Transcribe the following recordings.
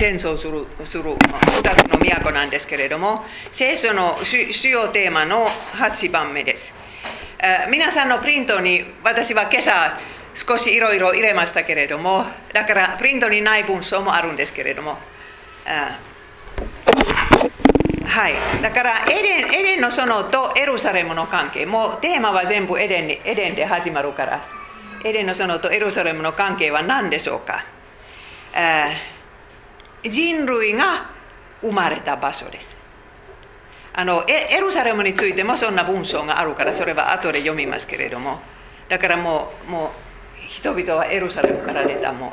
戦争するする2つの都なんですけれども聖書の主要テーマの8番目です。皆さんのプリントに私は今朝少しいろいろ入れましたけれどもだからプリントにない文章もあるんですけれどもはい。だからエデンエデンの園とエルサレムの関係もうテーマは全部エデンにエデンで始まるからエデンの園とエルサレムの関係は何でしょうか。人類が生まれた場所です。あのエルサレムについてもそんな文章があるからそれは後で読みますけれども。だからもうもう人々はエルサレムから出たも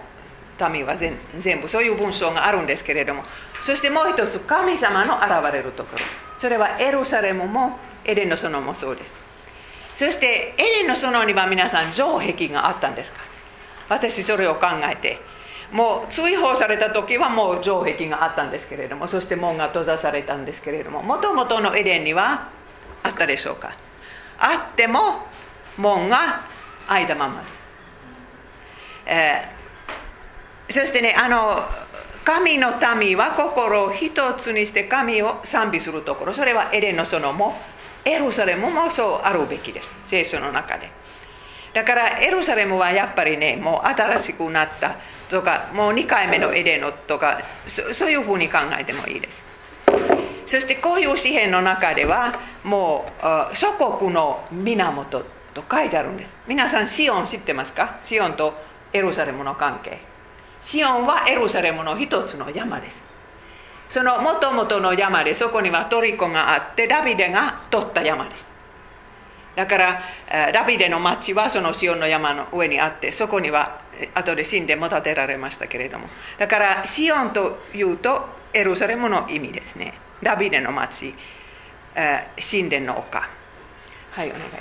う民は全部そういう文章があるんですけれども。そしてもう一つ神様の現れるところ。それはエルサレムもエレンの園もそうです。そしてエレンの園には皆さん城壁があったんですか？私それを考えてもう追放された時はもう城壁があったんですけれどもそして門が閉ざされたんですけれどももともとのエデンにはあったでしょうか？あっても門が開いたままです、えー、そしてねあの神の民は心を一つにして神を賛美するところそれはエデンの園もエルサレムもそうあるべきです。聖書の中で。だからエルサレムはやっぱりねもう新しくなったとかもう2回目のエデノとかそういうふうに考えてもいいですそしてこういう詩篇の中ではもう祖国の源と書いてあるんです皆さんシオン知ってますかシオンとエルサレムの関係シオンはエルサレムの一つの山ですそのもともとの山でそこにはトリコがあってダビデが取った山ですだからダビデの町はそのシオンの山の上にあってそこには後で神殿も建てられましたけれども。だからシオンというとエルサレムの意味ですね。ダビデの町神殿の丘。はいお願いし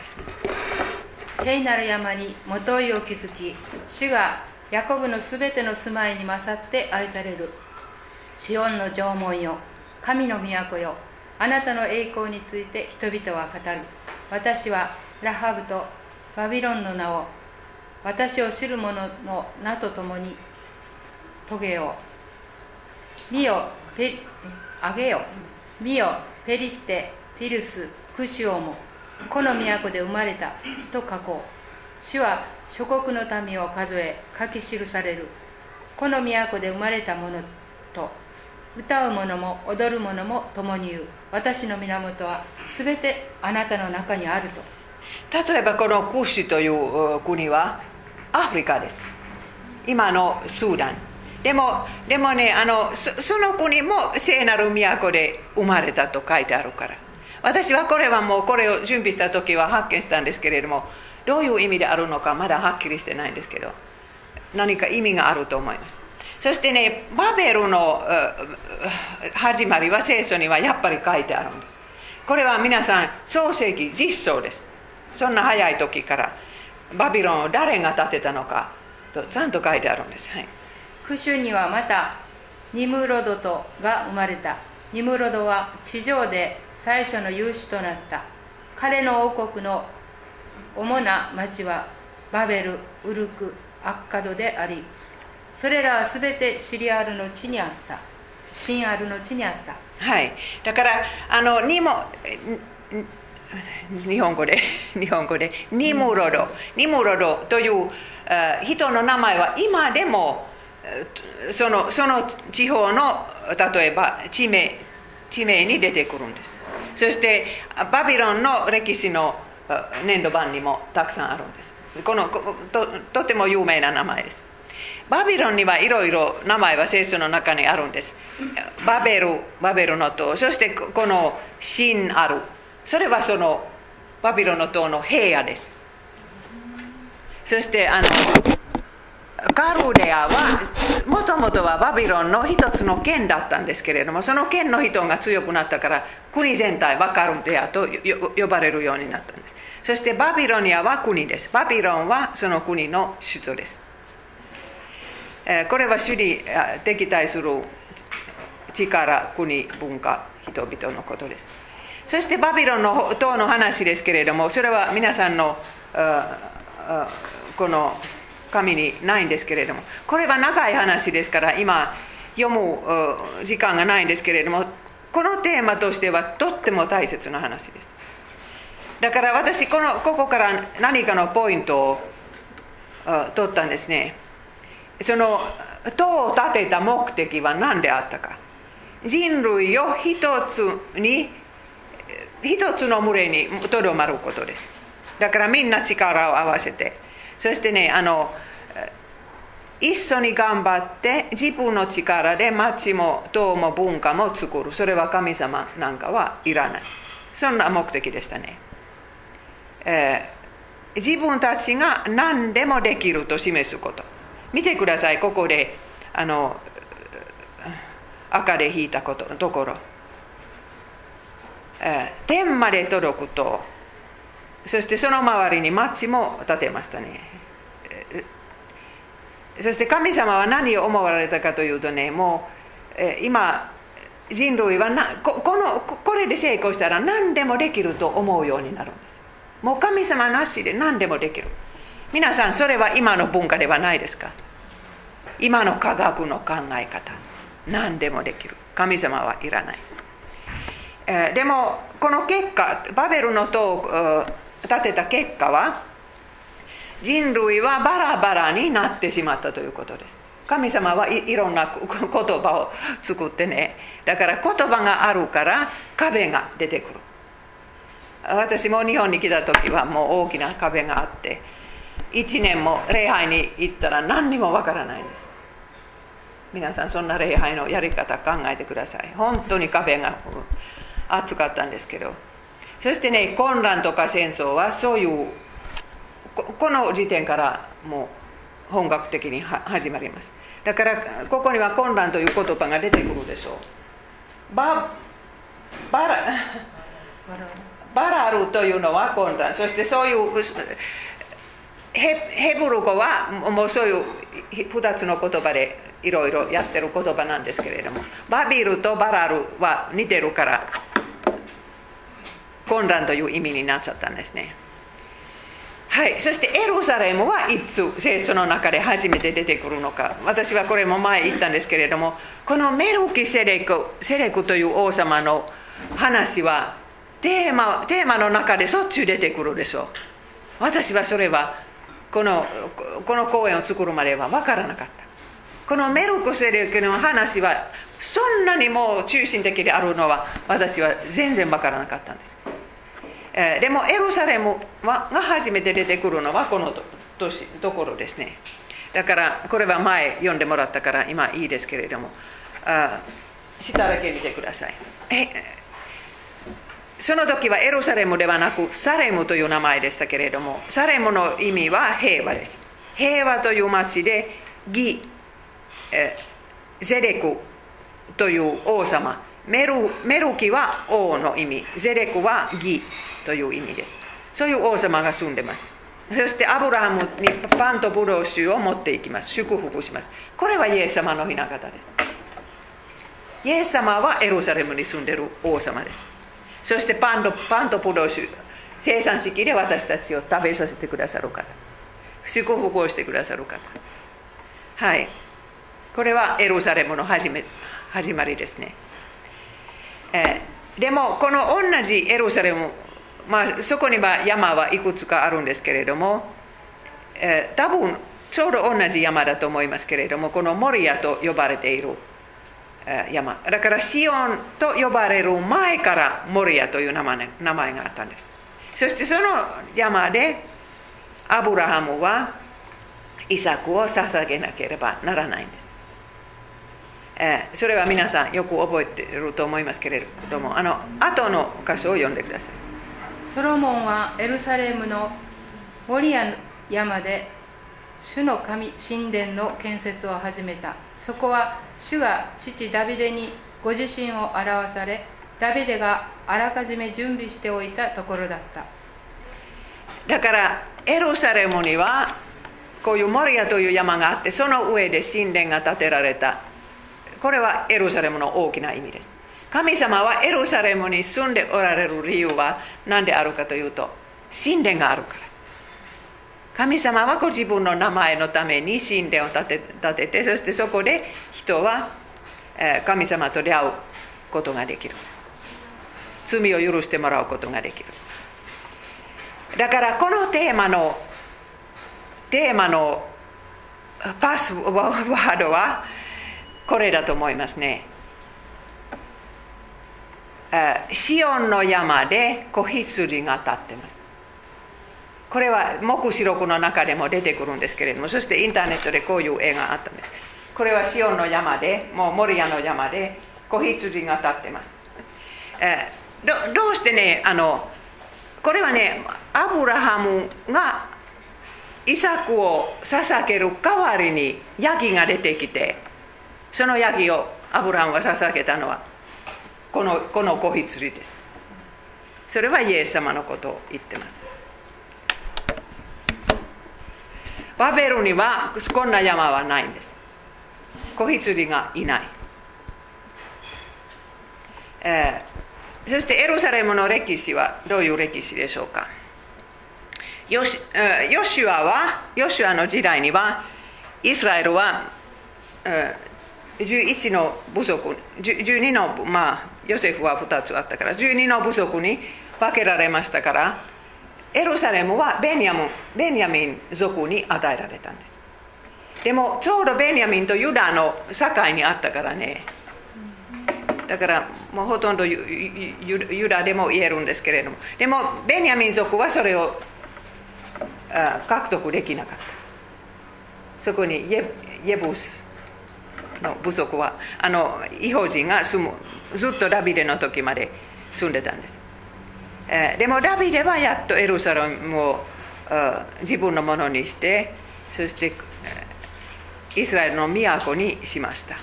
ます。聖なる山にもといを築き主がヤコブのすべての住まいに勝って愛される。シオンの縄文よ神の都よあなたの栄光について人々は語る。私はラハブとバビロンの名を私を知る者の名とともに遂げよう見よペあげよ見よペリシテティルスクシオもこの都で生まれたと書こう。主は諸国の民を数え書き記される。この都で生まれた者と歌う者も踊る者も共に言う。私の源は全てあなたの中にあると。例えばこのクシという国はアフリカです。今のスーダン。でもでもねあのその国も聖なる都で生まれたと書いてあるから。私はこれはもうこれを準備した時は発見したんですけれどもどういう意味であるのかまだはっきりしてないんですけど何か意味があると思います。そしてねバベルの始まりは聖書にはやっぱり書いてあるんです。これは皆さん創世記実相です。そんな早い時からバビロンを誰が建てたのかとちゃんと書いてあるんです、はい、クシュにはまたニムロドとが生まれた。ニムロドは地上で最初の勇士となった。彼の王国の主な町はバベルウルクアッカドでありそれらは全てシリアルの地にあった。シンアルの地にあった。はい。だからあのにも日本語で 日本語でニムロド、ニムロドという人の名前は今でもそのその地方の例えば地名地名に出てくるんです。そしてバビロンの歴史の年度版にもたくさんあるんです。このととても有名な名前です。バビロンにはいろいろ名前は聖書の中にあるんです。バベルバベルの塔。そしてこのシンアルそれはそのバビロンの塔の平野です。そしてあのカルデアはもともとはバビロンの一つの県だったんですけれどもその県の人が強くなったから国全体はカルデアと呼ばれるようになったんです。そしてバビロニアは国です。バビロンはその国の首都です。これは主に敵対する力国文化人々のことですそしてバビロンの塔の話ですけれどもそれは皆さんのこの紙にないんですけれどもこれは長い話ですから今読む時間がないんですけれどもこのテーマとしてはとっても大切な話ですだから私このここから何かのポイントを取ったんですねその塔を建てた目的は何であったか。人類を一つに一つの群れにとどまることです。だからみんな力を合わせて。そしてねあの一緒に頑張って自分の力で町も党も文化も作る。それは神様なんかはいらない。そんな目的でしたね、えー、自分たちが何でもできると示すこと。見てください。ここであの赤で引いたことところ、え、天まで届くとそしてその周りに町も建てましたね。そして神様は何を思われたかというとねもう、え今人類はなここのこれで成功したら何でもできると思うようになるんです。もう神様なしで何でもできる。皆さんそれは今の文化ではないですか？今の科学の考え方何でもできる。神様はいらない、えでもこの結果バベルの塔を建てた結果は人類はバラバラになってしまったということです。神様はいろんな言葉を作ってね。だから言葉があるから壁が出てくる。私も日本に来た時はもう大きな壁があって1年も礼拝に行ったら何にもわからないんです。皆さんそんな礼拝のやり方考えてください。本当に壁が厚かったんですけど。そしてね混乱とか戦争はそういうこの時点からもう本格的に始まります。だからここには混乱という言葉が出てくるでしょう。ババラバラルというのは混乱そしてそういうヘブル語はもうそういう2つの言葉でいろいろやってる言葉なんですけれどもバビルとバラルは似てるから混乱という意味になっちゃったんですね。はい、そしてエルサレムはいつ聖書の中で初めて出てくるのか。私はこれも前言ったんですけれどもこのメルキセレクセレクという王様の話はテーマテーマの中でしょっちゅう出てくるでしょう。私はそれはこのこの公演を作るまでは分からなかった。このメルクセレクの話はそんなにもう中心的であるのは私は全然分からなかったんです。えでもエルサレムはが初めて出てくるのはこのところですね。だからこれは前読んでもらったから今いいですけれども。あ下だけ見てください。えその時はエルサレムではなくサレムという名前でしたけれどもサレムの意味は平和です。平和という町で義、えゼレクという王様。メルメルキは王の意味。ゼレクは義という意味です。そういう王様が住んでます。そしてアブラハムにパンとブドウ酒を持っていきます。祝福します。これはイエス様の雛形です。イエス様はエルサレムに住んでる王様です。そしてパンとパンとブドウ酒生産式で私たちを食べさせてくださる方。祝福をしてくださる方。はい。これはエルサレムの始め始まりですね、えー、でもこの同じエルサレムまあ、そこには山はいくつかあるんですけれども、えー、多分ちょうど同じ山だと思いますけれどもこのモリアと呼ばれている、山だからシオンと呼ばれる前からモリアという名前名前があったんですそしてその山でアブラハムはイサクを捧げなければならないんです、えー、それは皆さんよく覚えていると思いますけれどもあの後の箇所を読んでくださいソロモンはエルサレムのモリア山で主の神神殿の建設を始めたそこは主が父ダビデにご自身を表されダビデがあらかじめ準備しておいたところだった。だからエルサレムにはこういうモリアという山があってその上で神殿が建てられた。これはエルサレムの大きな意味です。神様はエルサレムに住んでおられる理由は何であるかというと神殿があるから。神様はご自分の名前のために神殿を建て建ててそしてそこで人は神様と出会うことができる。罪を許してもらうことができる。だからこのテーマのテーマのパスワードはこれだと思いますね。シオンの山で子羊が立ってます。これは黙示録の中でも出てくるんですけれどもそしてインターネットでこういう絵があったんです。これはシオンの山でもうモリアの山で子羊が立ってます、えー、どどうしてねあのこれはねアブラハムがイサクを捧げる代わりにヤギが出てきてそのヤギをアブラハムが捧げたのはこのこの子羊です。それはイエス様のことを言ってます。バベルにはこんな山はないんです。子羊がいない、えー、そしてエルサレムの歴史はどういう歴史でしょうかヨシヨシュアはヨシュアの時代にはイスラエルは、えー、11の部族12のまあヨセフは2つあったから12の部族に分けられましたからエルサレムはベニヤムベニヤミン族に与えられたんですでもちょうどベニヤミンとユダの境にあったからね。だからもうほとんどユダでも言えるんですけれども。でもベニヤミン族はそれを獲得できなかった。そこにイエブスの部族はあの違法人が住むずっとダビデの時まで住んでたんです、えー、でもダビデはやっとエルサレムを自分のものにしてそしてイスラエルの都にしました。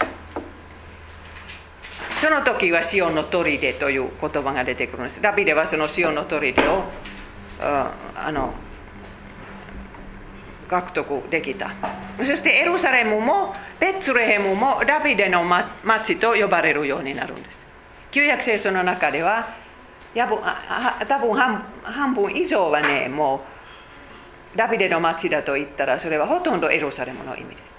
その時はシオンの砦という言葉が出てくるんです。ダビデはそのシオンの砦をあの獲得できた。そしてエルサレムもベツレヘムもダビデの町と呼ばれるようになるんです。旧約聖書の中ではやぶ多分半分以上はねもうダビデの町だと言ったらそれはほとんどエルサレムの意味です。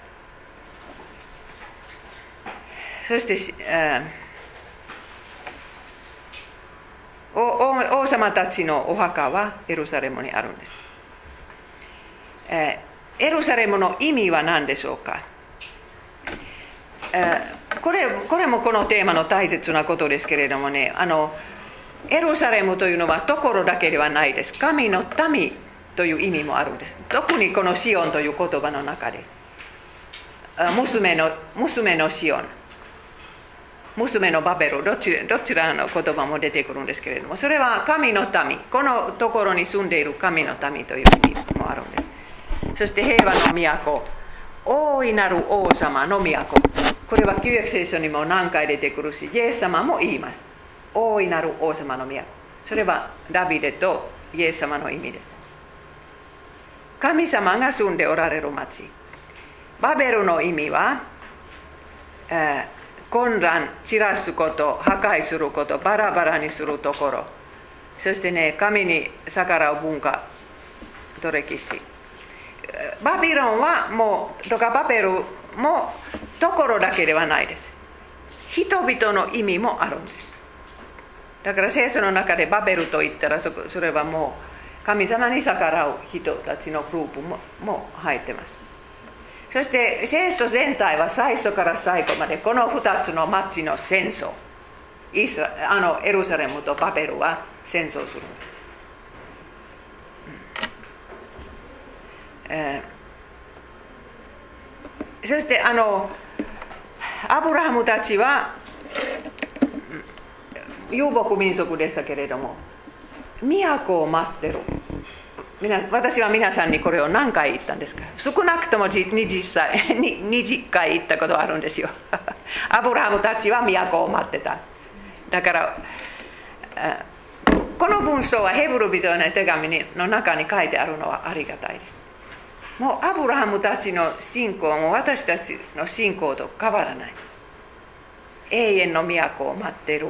そして、えー、王様たちのお墓はエルサレムにあるんです。えエルサレムの意味は何でしょうか、えこれこれもこのテーマの大切なことですけれどもねあのエルサレムというのはところだけではないです。神の民という意味もあるんです。特にこのシオンという言葉の中で。娘の娘のシオン。娘のバベルどちどちらの言葉も出てくるんですけれどもそれは神の民このところに住んでいる神の民という意味もあるんです。そして平和の都大いなる王様の都。これは旧約聖書にも何回出てくるしイエス様も言います。大いなる王様の都。それはダビデとイエス様の意味です。神様が住んでおられる町。バベルの意味は、えー、混乱散らすこと破壊することバラバラにするところ。そしてね神に逆らう文化と歴史バビロンはもうとかバベルもところだけではないです。人々の意味もあるんです。だから聖書の中でバベルと言ったらそれはもう神様に逆らう人たちのグループもも入ってます。そして聖書全体は最初から最後までこの2つの町の戦争。イスラあのエルサレムとバベルは戦争する。えー、そしてあのアブラハムたちは遊牧民族でしたけれども都を待ってる。私は皆さんにこれを何回言ったんですか？少なくとも20歳20回言ったことあるんですよ。アブラハムたちは都を待ってた。だからこの文章はヘブル人の手紙の中に書いてあるのはありがたいです。もうアブラハムたちの信仰も私たちの信仰と変わらない。永遠の都を待ってる。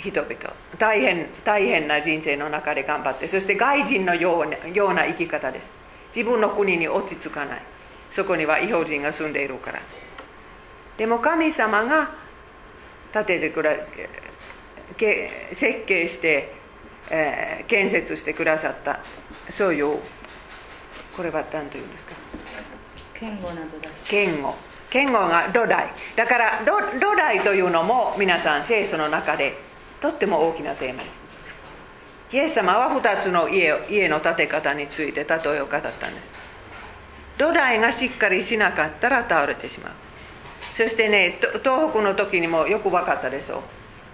人々。大変大変な人生の中で頑張ってそして外人のようなような生き方です。自分の国に落ち着かない。そこには違法人が住んでいるから。でも神様が建ててくれ設計して、えー、建設してくださった。そういうこれは何というんですか？剣語などだ。剣語剣語が土台だから土台というのも皆さん聖書の中でとっても大きなテーマです。イエス様は2つの家家の建て方について例えを語ったんです。土台がしっかりしなかったら倒れてしまう。そしてね東北の時にもよく分かったでしょ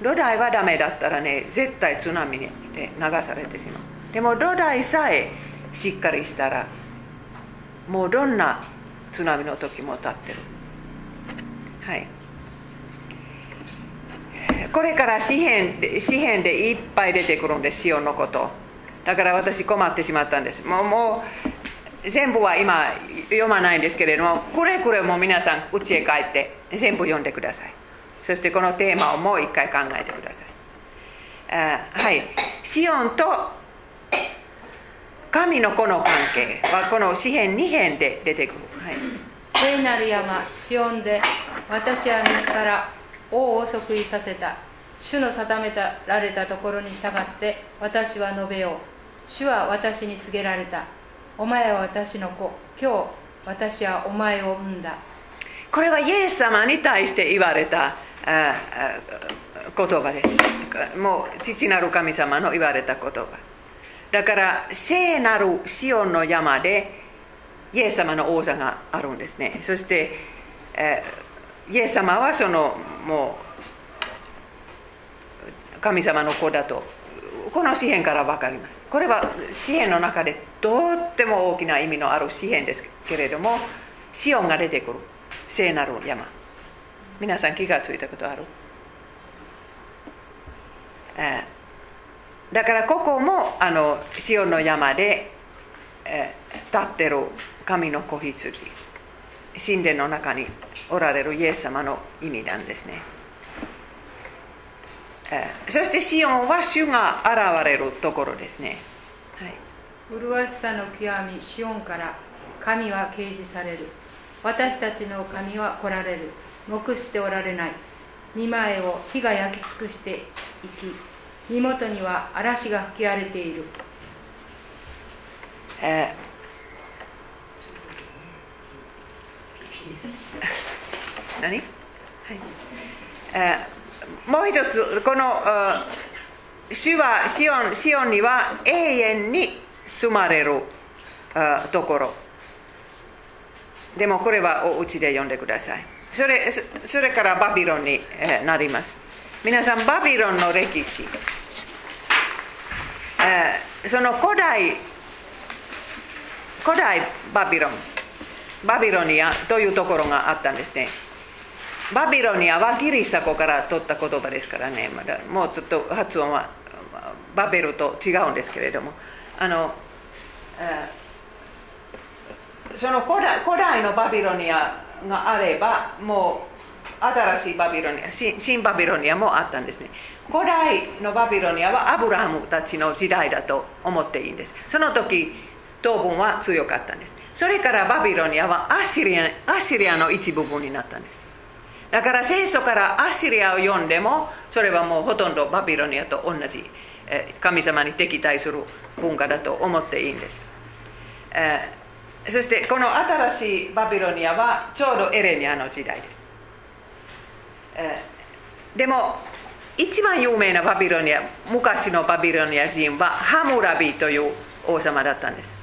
う。土台はダメだったらね絶対津波で流されてしまう。でも土台さえしっかりしたらもうどんな津波の時も立ってる。はい。これから詩篇で詩篇でいっぱい出てくるんです塩のこと。だから私困ってしまったんです。もうもう全部は今読まないんですけれどもくれくれも皆さん家へ帰って全部読んでください。そしてこのテーマをもう一回考えてください。あはい。シオンと神の子の関係はこの詩篇2編で出てくる、はい、聖なる山シオンで私は自ら王を即位させた。主の定められたところに従って私は述べよう。主は私に告げられた。お前は私の子。今日私はお前を産んだ。これはイエス様に対して言われた言葉です。もう父なる神様の言われた言葉。だから聖なるシオンの山でイエス様の王座があるんですね。そして、えイエス様はそのもう神様の子だとこの詩篇から分かります。これは詩篇の中でとっても大きな意味のある詩篇ですけれどもシオンが出てくる。聖なる山。皆さん気がついたことある、えだからここもあのシオンの山で、え立ってる神の子羊。神殿の中におられるイエス様の意味なんですね。そしてシオンは主が現れるところですね。はい、麗しさの極みシオンから神は掲示される。私たちの神は来られる。黙しておられない。二前を火が焼き尽くしていき、身元には嵐が吹き荒れている。えー、何、はい。えー、もう一つこの主はシオンシオンには永遠に住まれるところ。でもこれはお家で読んでください。それそれからバビロンになります。皆さんバビロンの歴史。その古代古代バビロン。バビロニアというところがあったんですね。バビロニアはギリシャ語から取った言葉ですからね。まだもうちょっと発音はバベルと違うんですけれども。あのその古代古代のバビロニアがあればもう新しいバビロニア新バビロニアもあったんですね。古代のバビロニアはアブラハムたちの時代だと思っていいんです。その時東分は強かったんです。それからバビロニアはアシリアアシリアの一部分になったんです。だから聖書からアシリアを読んでもそれはもうほとんどバビロニアと同じ神様に敵対する文化だと思っていいんです、そしてこの新しいバビロニアはちょうどエレニアの時代です、でも一番有名なバビロニア昔のバビロニア人はハムラビという王様だったんです、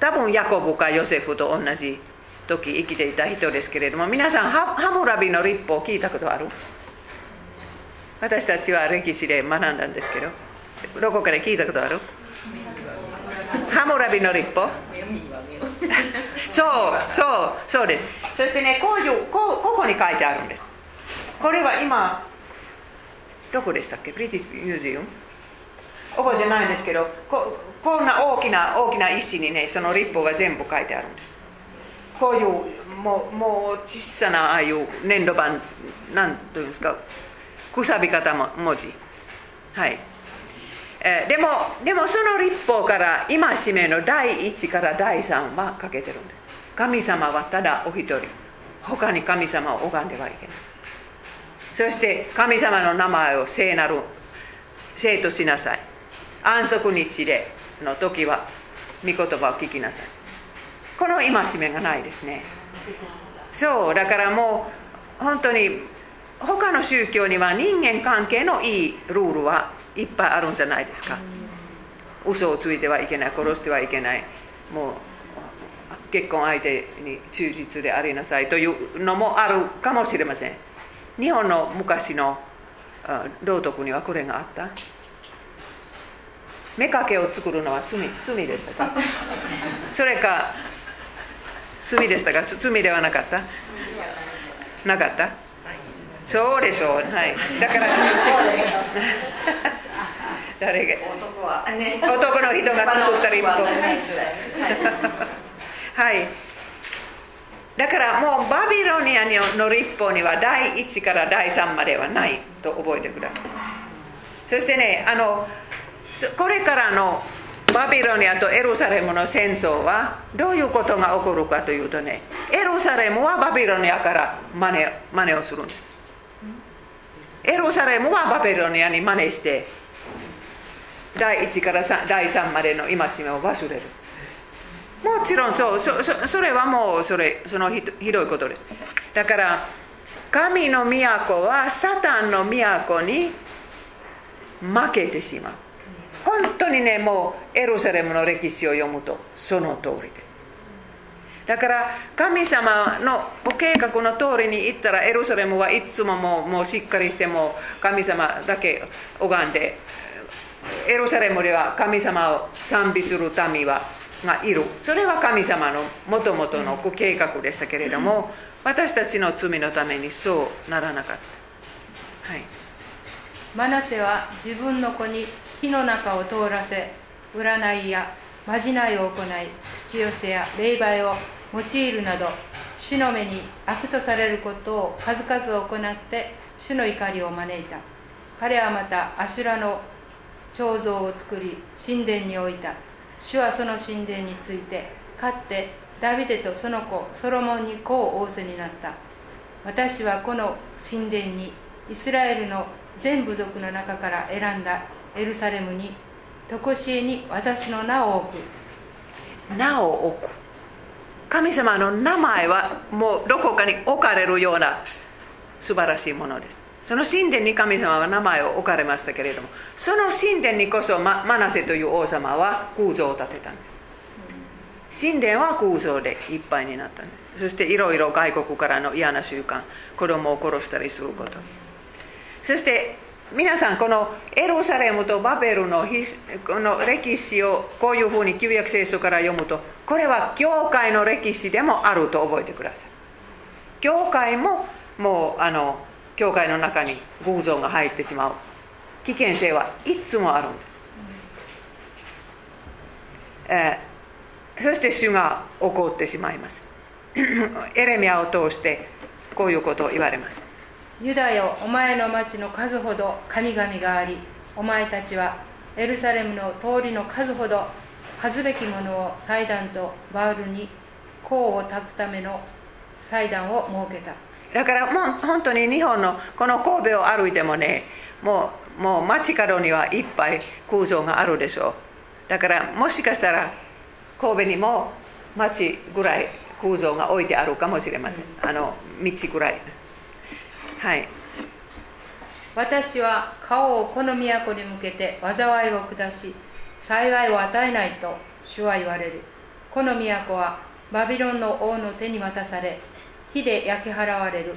多分ヤコブかヨセフと同じ時生きていた人ですけれども皆さんハムラビの立法聞いたことある？私たちは歴史で学んだんですけどどこかで聞いたことある？ハムラビの立法？そうそうそうです。そしてねこういうこここに書いてあるんです。これは今どこでしたっけ？ブリティッシュミュージアム覚えてないんですけどここんな大きな大きな石にねその立法が全部書いてあるんです。こういうもうもう小さなああいう粘土板なんていうんですかくさび方も文字。はい、えー、でもでもその立法から戒めの第1から第3は書けてるんです。神様はただお一人。他に神様を拝んではいけない。そして神様の名前を聖なる聖としなさい。安息日での時は御言葉を聞きなさい。この戒めがないですね。そうだからもう本当に他の宗教には人間関係のいいルールはいっぱいあるんじゃないですか。嘘をついてはいけない殺してはいけない。もう結婚相手に忠実でありなさいというのもあるかもしれません。日本の昔の道徳にはこれがあった。目かけを作るのは罪罪でしたか？それか罪でしたか？罪ではなかった？なかった？そうでしょう。はい。だから誰が？男は、ね、男の人が作った立法はい。だからもうバビロニアの立法には第1から第3まではないと覚えてください。そしてねあのこれからのバビロニアとエルサレムの戦争はどういうことが起こるかというとねエルサレムはバビロニアから真似真似をするんです。エルサレムはバビロニアに真似して第1から3第3までの戒めを忘れる。もちろんそうそそれはもうそれそのひどいことです。だから神の都はサタンの都に負けてしまう。本当にねもうエルサレムの歴史を読むとその通りです。だから神様のお計画の通りに行ったらエルサレムはいつももうもうしっかりしても神様だけ拝んでエルサレムでは神様を賛美する民はがいる。それは神様のもともとのご計画でしたけれども私たちの罪のためにそうならなかった、はい、マナセは自分の子に火の中を通らせ占いやまじないを行い口寄せや霊媒を用いるなど主の目に悪とされることを数々行って主の怒りを招いた。彼はまたアシュラの彫像を作り神殿に置いた。主はその神殿についてかってダビデとその子ソロモンにこう仰せになった。私はこの神殿にイスラエルの全部族の中から選んだ。エルサレムに常しえに私の名を置く。名を置く。神様の名前はもうどこかに置かれるような素晴らしいものです。その神殿に神様は名前を置かれましたけれどもその神殿にこそマナセという王様は空像を建てたんです。神殿は空想でいっぱいになったんです。そしていろいろ外国からの嫌な習慣子供を殺したりすること。そして皆さんこのエルサレムとバベルのこの歴史をこういうふうに旧約聖書から読むとこれは教会の歴史でもあると覚えてください。教会ももうあの教会の中に偶像が入ってしまう。危険性はいつもあるんです、えー、そして主が怒ってしまいます。エレミアを通してこういうことを言われます。ユダよお前の町の数ほど神々がありお前たちはエルサレムの通りの数ほど数べきものを祭壇とバールに香を焚くための祭壇を設けた。だからもう本当に日本のこの神戸を歩いてもねもうもう街角にはいっぱい空想があるでしょう。だからもしかしたら神戸にも街ぐらい空想が置いてあるかもしれません。あの道ぐらい。はい。私は顔をこの都に向けて災いを下し災害を与えないと主は言われる。この都はバビロンの王の手に渡され火で焼き払われる。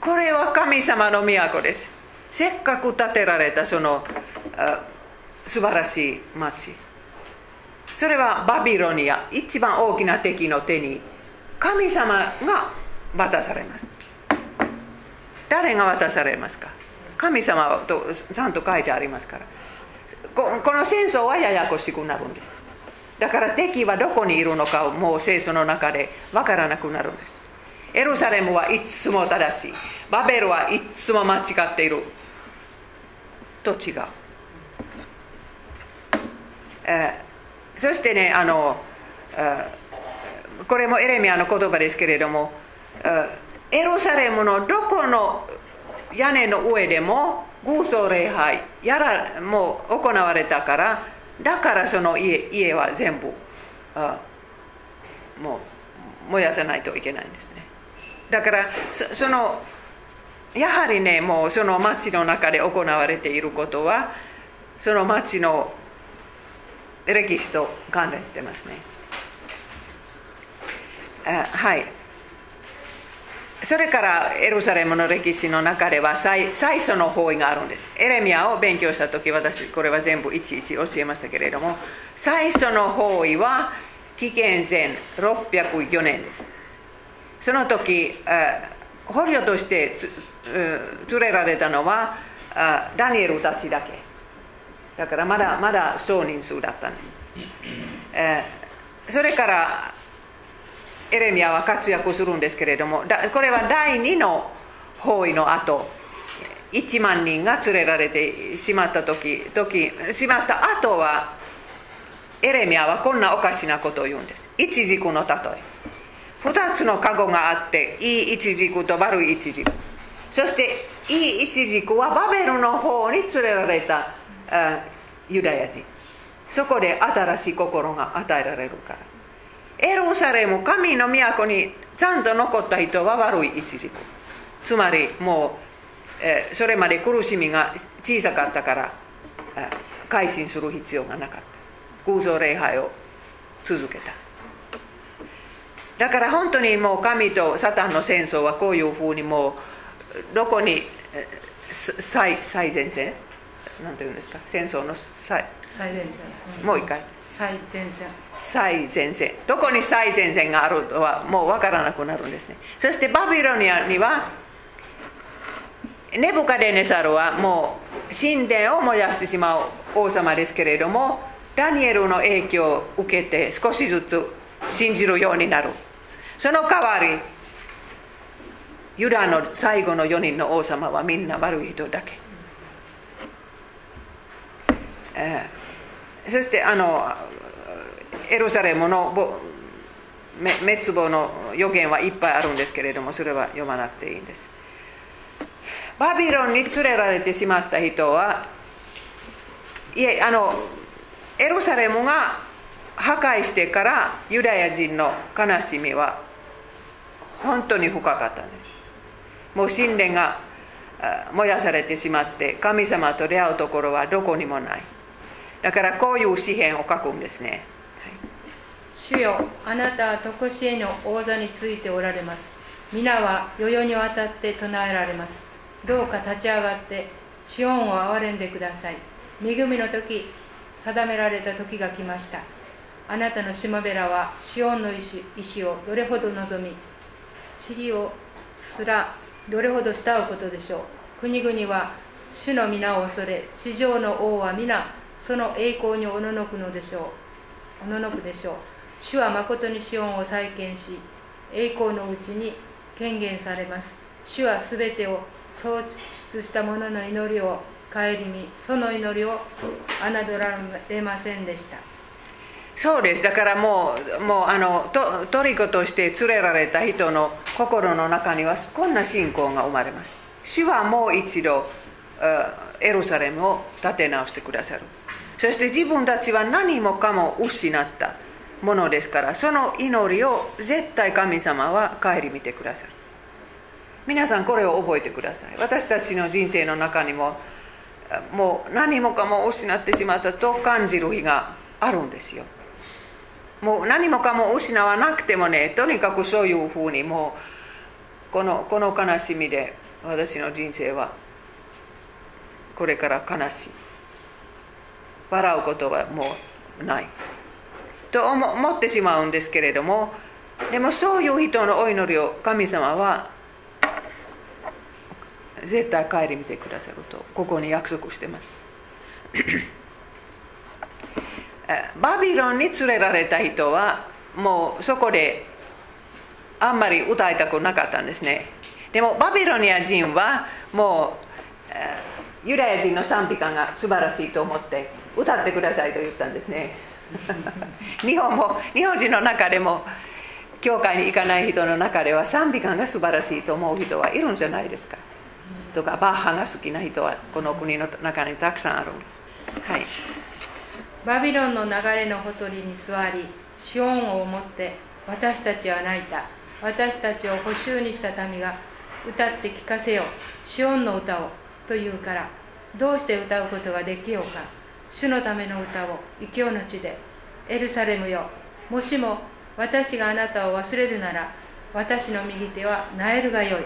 これは神様の都です。せっかく建てられたその素晴らしい町。それはバビロニア一番大きな敵の手に神様が渡されます誰が渡されますか？神様とちゃんと書いてありますから。この戦争はややこしくなるんです。だから敵はどこにいるのかをもう聖書の中で分からなくなるんです。エルサレムはいつも正しい。バベルはいつも間違っている。と違う、えー、そしてねあの、これもエレミアの言葉ですけれどもエルサレムのどこの屋根の上でも偶像礼拝やらもう行われたからだからその家家は全部あもう燃やさないといけないんですね。だからそのやはりねもうその町の中で行われていることはその町の歴史と関連してますね。あはい。それからエルサレムの歴史の中では最最初の方位があるんです。エレミアを勉強した時私これは全部いちいち教えましたけれども最初の方位は紀元前604年です。その時捕虜として連れられたのはダニエルたちだけ。だからまだまだ少人数だったんです、それからエレミアは活躍するんですけれどもこれは第2の包囲の後1万人が連れられてしまった時時しまった後はエレミアはこんなおかしなことを言うんです。一軸の例え。2つのカゴがあっていい一軸と悪い一軸。そしていい一軸はバベルの方に連れられたユダヤ人。そこで新しい心が与えられるから。エルサレム神の都にちゃんと残った人は悪い一軸つまりもう、えそれまで苦しみが小さかったから、え改心する必要がなかった偶像礼拝を続けただから本当にもう神とサタンの戦争はこういうふうにもうどこに最最前線なんていうんですか戦争の最最前線、うん、もう一回最前線。最前線。どこに最前線があるとはもう分からなくなるんですね。そしてバビロニアにはネブカデネサルはもう神殿を燃やしてしまう王様ですけれどもダニエルの影響を受けて少しずつ信じるようになる。その代わりユダの最後の4人の王様はみんな悪い人だけ、えー、そしてあのエルサレムの滅亡の予言はいっぱいあるんですけれどもそれは読まなくていいんです。バビロンに連れられてしまった人はいえあのエルサレムが破壊してからユダヤ人の悲しみは本当に深かったんです。もう神殿が燃やされてしまって神様と出会うところはどこにもない。だからこういう詩篇を書くんですね、主よあなたは常しえの王座についておられます。皆は世々にわたって唱えられます。どうか立ち上がってシオンを憐れんでください。恵みの時定められた時が来ました。あなたのしもべらはシオンの石をどれほど望み塵をすらどれほど慕うことでしょう。国々は主の皆を恐れ地上の王は皆その栄光におののくのでしょう。おののくでしょう。主は誠にシオンを再建し栄光のうちに権限されます。主はすべてを創出した者の祈りを顧みその祈りを侮られませんでした。そうです。だからもうもうあのとトリコとして連れられた人の心の中にはこんな信仰が生まれます。主はもう一度エルサレムを立て直してくださる。そして自分たちは何もかも失った。ものですからその祈りを絶対神様は顧みてくださる。皆さんこれを覚えてください。私たちの人生の中にももう何もかも失ってしまったと感じる日があるんですよ。もう何もかも失わなくてもねとにかくそういうふうにもうこのこの悲しみで私の人生はこれから悲しい。笑うことはもうない。と思ってしまうんですけれどもでもそういう人のお祈りを神様は絶対帰り見てくださるとここに約束してます。バビロンに連れられた人はもうそこであんまり歌いたくなかったんですね。でもバビロニア人はもうユダヤ人の賛美歌が素晴らしいと思って歌ってくださいと言ったんですね。日本も日本人の中でも教会に行かない人の中では賛美歌が素晴らしいと思う人はいるんじゃないですか。とかバッハが好きな人はこの国の中にたくさんあるんです。はい。バビロンの流れのほとりに座りシオンを持って私たちは泣いた。私たちを補修にした民が歌って聞かせよシオンの歌をと言うからどうして歌うことができようか。主のための歌を異教の地でエルサレムよ。もしも私があなたを忘れるなら私の右手はなえるがよい。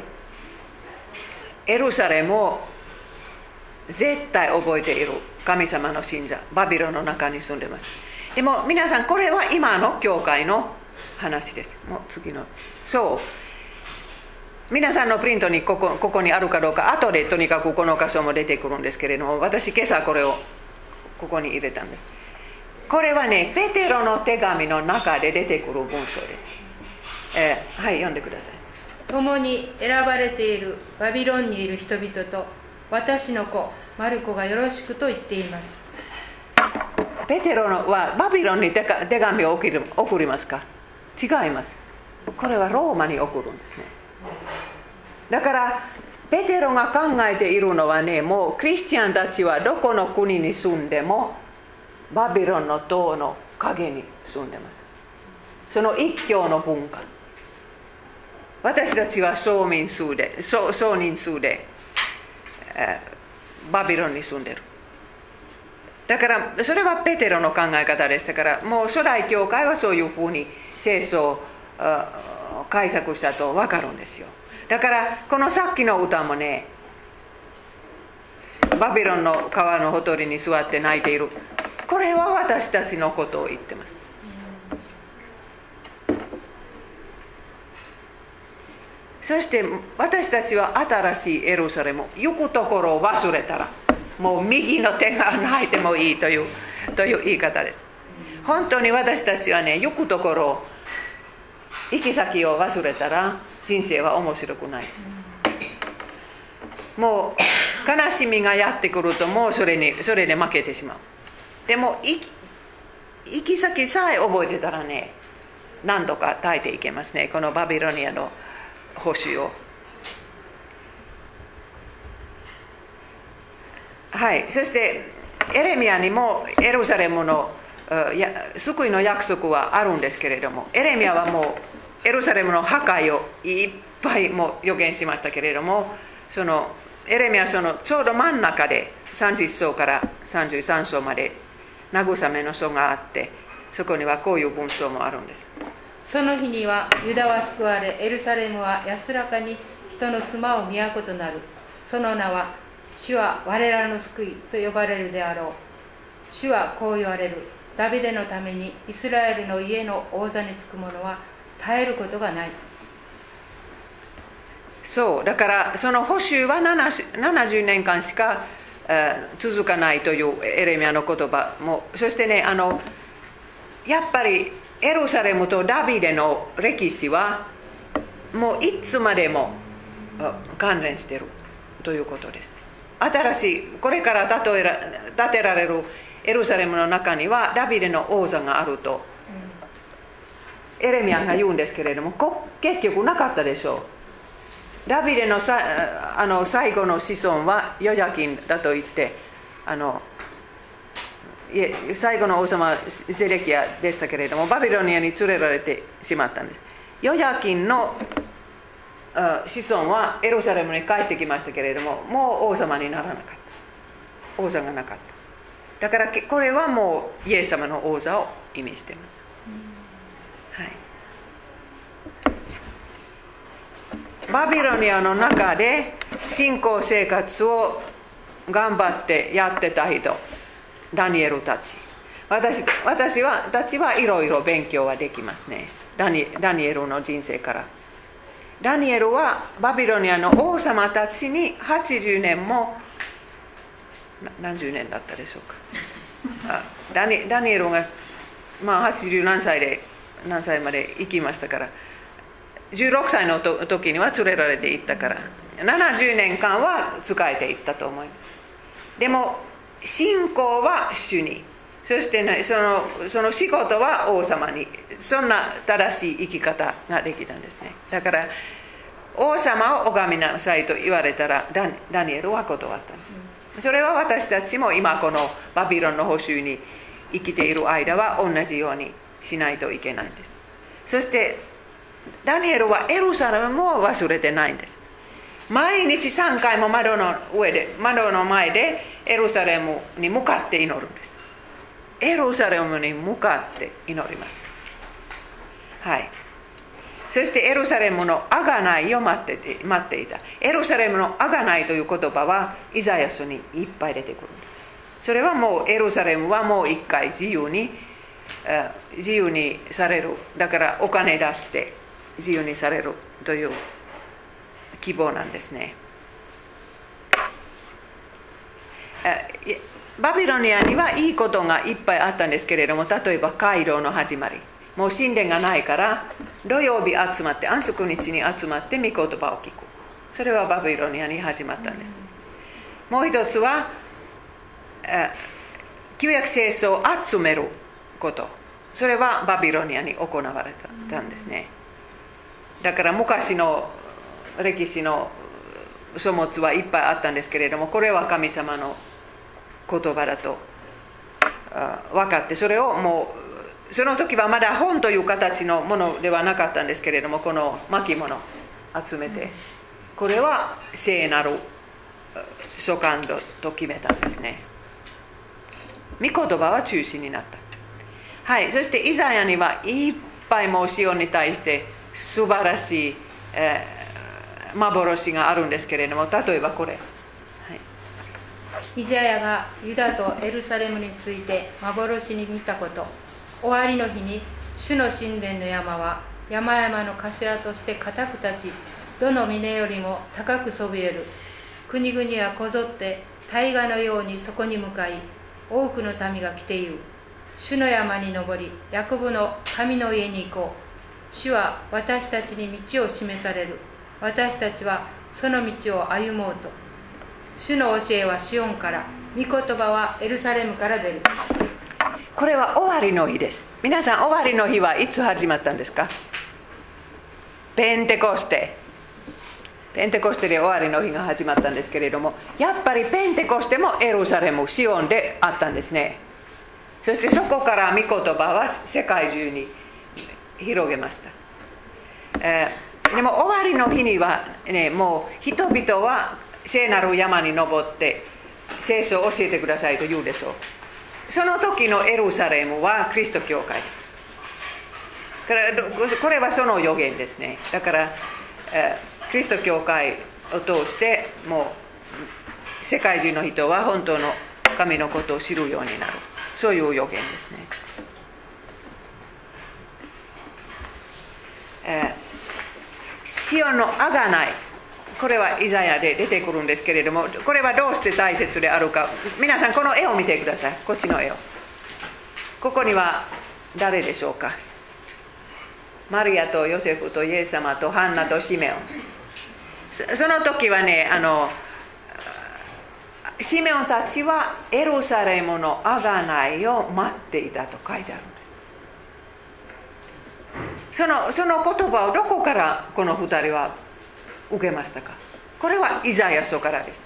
エルサレムを絶対覚えている神様の信者バビロンの中に住んでます。でも皆さんこれは今の教会の話です。もう次の。そう。皆さんのプリントにここここにあるかどうか後でとにかくこの箇所も出てくるんですけれども私今朝これをここに入れたんです。これはねペテロの手紙の中で出てくる文章です、えー、はい読んでください。共に選ばれているバビロンにいる人々と私の子マルコがよろしくと言っています。ペテロはバビロンに手紙を送りますか？違います。これはローマに送るんですね。だからペテロが考えているのはねもうクリスチャンたちはどこの国に住んでもバビロンの塔の影に住んでます。その一教の文化。私たちは総民数で総人数で、えー、バビロンに住んでる。だからそれはペテロの考え方でしたからもう初代教会はそういうふうに聖書を解釈したと分かるんですよ。だからこのさっきの歌もねバビロンの川のほとりに座って泣いている。これは私たちのことを言ってます。そして私たちは新しいエルサレム行くところを忘れたらもう右の手が泣いてもいいというという言い方です。本当に私たちはね行くところ行き先を忘れたら人生は面白くない。もう悲しみがやってくるともうそれにそれで負けてしまう。でも行き先さえ覚えてたらね何度か耐えていけますね。このバビロニアの星を。はい。そしてエレミアにもエルサレムの救いの約束はあるんですけれどもエレミアはもうエルサレムの破壊をいっぱいも予言しましたけれどもそのエレミアはそのちょうど真ん中で30章から33章まで慰めの書があってそこにはこういう文章もあるんです。その日にはユダは救われエルサレムは安らかに人の住まう都となる。その名は主は我らの救いと呼ばれるであろう。主はこう言われる。ダビデのためにイスラエルの家の王座につく者は耐えることがない。そう。だからその補修は70年間しかえ続かないというエレミアの言葉も。そしてねあのやっぱりエルサレムとダビデの歴史はもういつまでも関連してるということです。新しいこれから建てら建てられるエルサレムの中にはダビデの王座があると、エレミアが言うんですけれども結局なかったでしょうダビデのさあの最後の子孫はヨヤキンだと言ってあの最後の王様セレキアでしたけれどもバビロニアに連れられてしまったんですヨヤキンの子孫はエルサレムに帰ってきましたけれどももう王様にならなかった王座がなかっただからこれはもうイエス様の王座を意味してます、はい、バビロニアの中で信仰生活を頑張ってやってた人ダニエルたち。私私はたちはいろいろ勉強はできますね。ダニダニエルの人生から。ダニエルはバビロニアの王様たちに80年も何十年だったでしょうか。ダニダニエルが、まあ、80何歳で何歳まで行きましたから。16歳の時には連れられていったから。70年間は仕えていったと思います。でも信仰は主に。そしてねそのその仕事は王様に。そんな正しい生き方ができたんですね。だから王様を拝みなさいと言われたらダダニエルは断ったんです。それは私たちも今このバビロンの報酬に生きている間は同じようにしないといけないんです。そしてダニエルはエルサレムも忘れてないんです毎日3回も窓の上で窓の前でエルサレムに向かって祈るんですエルサレムに向かって祈りますはいそしてエルサレムのあがないを待ってて待っていたエルサレムのあがないという言葉はイザヤ書にいっぱい出てくるんですそれはもうエルサレムはもう一回自由に自由にされるだからお金出して自由にされるという希望なんですねバビロニアにはいいことがいっぱいあったんですけれども例えば街道の始まりもう神殿がないから土曜日集まって安息日に集まって御言葉を聞くそれはバビロニアに始まったんですもう一つは旧約聖書を集めることそれはバビロニアに行われたんですねだから昔の歴史の書物はいっぱいあったんですけれどもこれは神様の言葉だと分かってそれをもうその時はまだ本という形のものではなかったんですけれどもこの巻物集めてこれは聖なる書簡と決めたんですね。御言葉は中心になった。はいそしてイザヤにはいっぱいもうシオンに対して素晴らしい、えー、幻があるんですけれども例えばこれ、はい、イザヤがユダとエルサレムについて幻に見たこと終わりの日に主の神殿の山は山々の頭として固く立ちどの峰よりも高くそびえる国々はこぞって大河のようにそこに向かい多くの民が来ている主の山に登りヤコブの神の家に行こう主は私たちに道を示される。私たちはその道を歩もうと。主の教えはシオンから。御言葉はエルサレムから出る。これは終わりの日です。皆さん終わりの日はいつ始まったんですか？ペンテコステ。ペンテコステで終わりの日が始まったんですけれどもやっぱりペンテコステもエルサレムシオンであったんですね。そしてそこから御言葉は世界中に広げました、えー、でも終わりの日には、ね、もう人々は聖なる山に登って聖書を教えてくださいと言うでしょう。その時のエルサレムはキリスト教会です。これはその予言ですね。だから、えー、キリスト教会を通してもう世界中の人は本当の神のことを知るようになる。そういう予言ですね。えー、シオンのあがない。これはイザヤで出てくるんですけれどもこれはどうして大切であるか。皆さんこの絵を見てください。こっちの絵を。ここには誰でしょうか。マリアとヨセフとイエス様とハンナとシメオン。その時はねあのシメオンたちはエルサレムのあがないを待っていたと書いてある。そのその言葉をどこからこの2人は受けましたか？これはイザヤ書からです。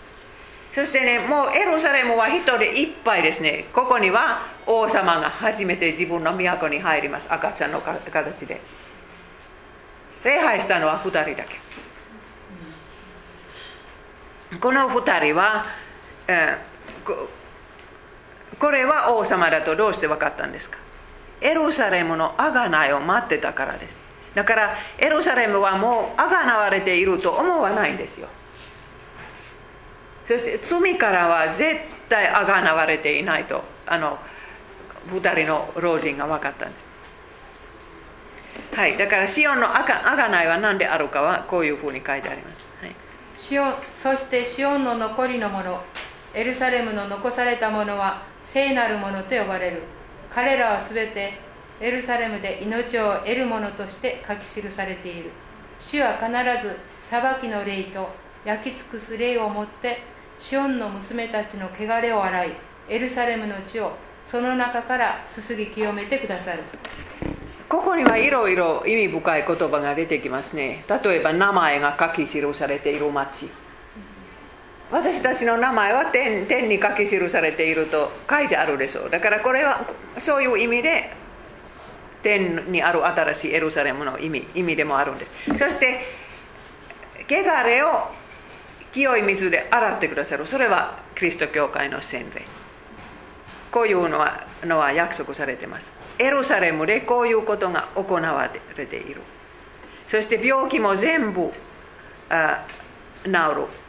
そしてねもうエルサレムは人でいっぱいですね。ここには王様が初めて自分の都に入ります。赤ちゃんの形で。礼拝したのは2人だけ。この2人は、えー、これは王様だとどうして分かったんですか？エルサレムの贖いを待ってたからです。だからエルサレムはもう贖われていると思わないんですよ。そして罪からは絶対贖われていないとあの2人の老人が分かったんです。はいだからシオンの贖いは何であるかはこういうふうに書いてあります、はい、シオそしてシオンの残りのものエルサレムの残されたものは聖なるものと呼ばれる。彼らはすべてエルサレムで命を得るものとして書き記されている。主は必ず裁きの霊と焼き尽くす霊をもってシオンの娘たちの汚れを洗いエルサレムの地をその中からすすぎ清めてくださる。ここにはいろいろ意味深い言葉が出てきますね。例えば名前が書き記されている町私たちの名前は天天に書き記されていると書いてあるでしょう。だからこれはそういう意味で天にある新しいエルサレムの意味意味でもあるんです。そして汚れを清い水で洗ってくださる。それはキリスト教会の洗礼。こういうのはのは約束されてます。エルサレムでこういうことが行われている。そして病気も全部あ治る。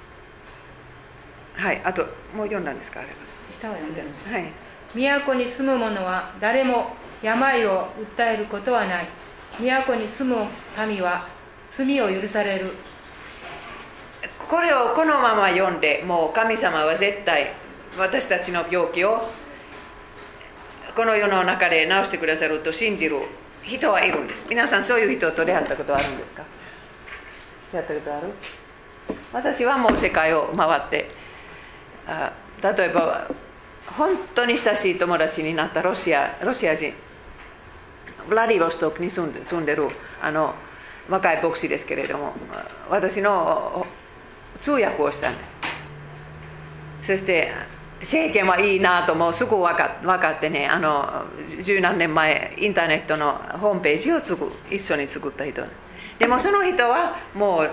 はいあともう読んだんですかあれは。下は読んでるはい。都に住む者は誰も病を訴えることはない。都に住む民は罪を許される。これをこのまま読んでもう神様は絶対私たちの病気をこの世の中で治してくださると信じる人はいるんです。皆さんそういう人と出会ったことあるんですか？出会ったことある？私はもう世界を回ってあ例えば本当に親しい友達になったロシアロシア人。ブラディボストクに住んで住んでるあの若い牧師ですけれども私の通訳をしたんです。そして政権はいいなともうすぐ分か分かってねあの十何年前インターネットのホームページをつく一緒に作った人。でもその人はもう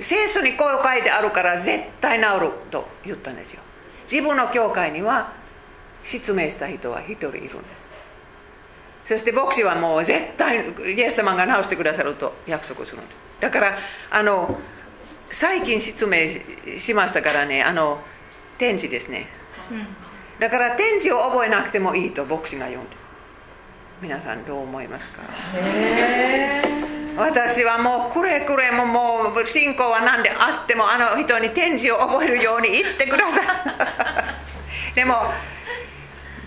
聖書にこう書いてあるから絶対治ると言ったんですよ。自分の教会には失明した人は一人いるんです。そして牧師はもう絶対イエス様が治してくださると約束するんです。だからあの最近失明しましたからねあの天使ですね。うん。だから天使を覚えなくてもいいと牧師が言うんです。皆さんどう思いますか？私はもうくれくれももう信仰は何であってもあの人に天使を覚えるように言ってください。でも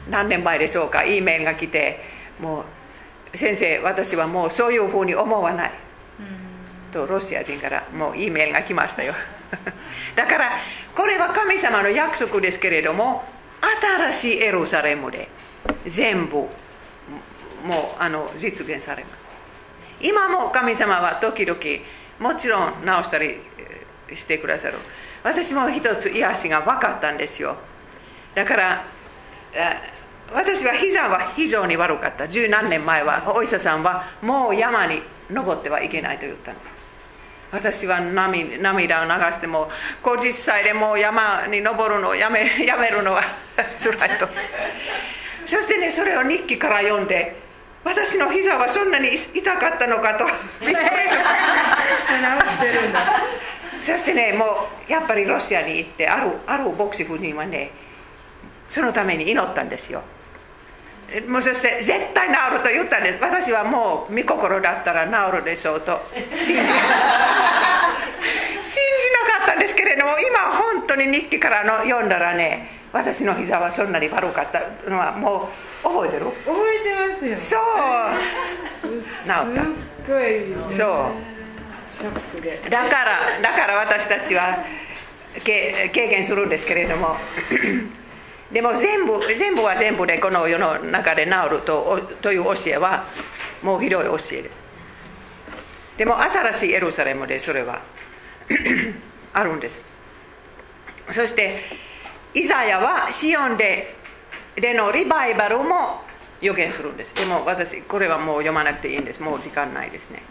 何年前でしょうか？E メールが来てもう先生私はもうそういうふうに思わない。とロシア人からもう E メールが来ましたよ。だからこれは神様の約束ですけれども新しいエルサレムで全部もうあの実現されます。今も神様は時々もちろん直したりしてくださる。私も一つ癒しが分かったんですよ。だから私は膝は非常に悪かった。十何年前はお医者さんはもう山に登ってはいけないと言ったんです私は涙涙を流しても50歳でもう山に登るのをやめやめるのは辛いと。そしてねそれを日記から読んで私の膝はそんなに痛かったのかと。びっくりしたそしてねもうやっぱりロシアに行ってあるある牧師夫人はねそのために祈ったんですよ。もうそして絶対治ると言ったんです。私はもう御心だったら治るでしょうと。信じ 信じなかったんですけれども今本当に日記からの読んだらね私の膝はそんなに悪かったのはもう覚えてる？覚えてますよ。そう。す治ったっごいそう。ショックで。だからだから私たちはけ経験するんですけれども。でも全部全部は全部でこの世の中で治るとおという教えはもうひどい教えです。でも新しいエルサレムでそれは。あるんです。そしてイザヤはシオンででのリバイバルも予言するんです。でも私これはもう読まなくていいんです。もう時間ないですね。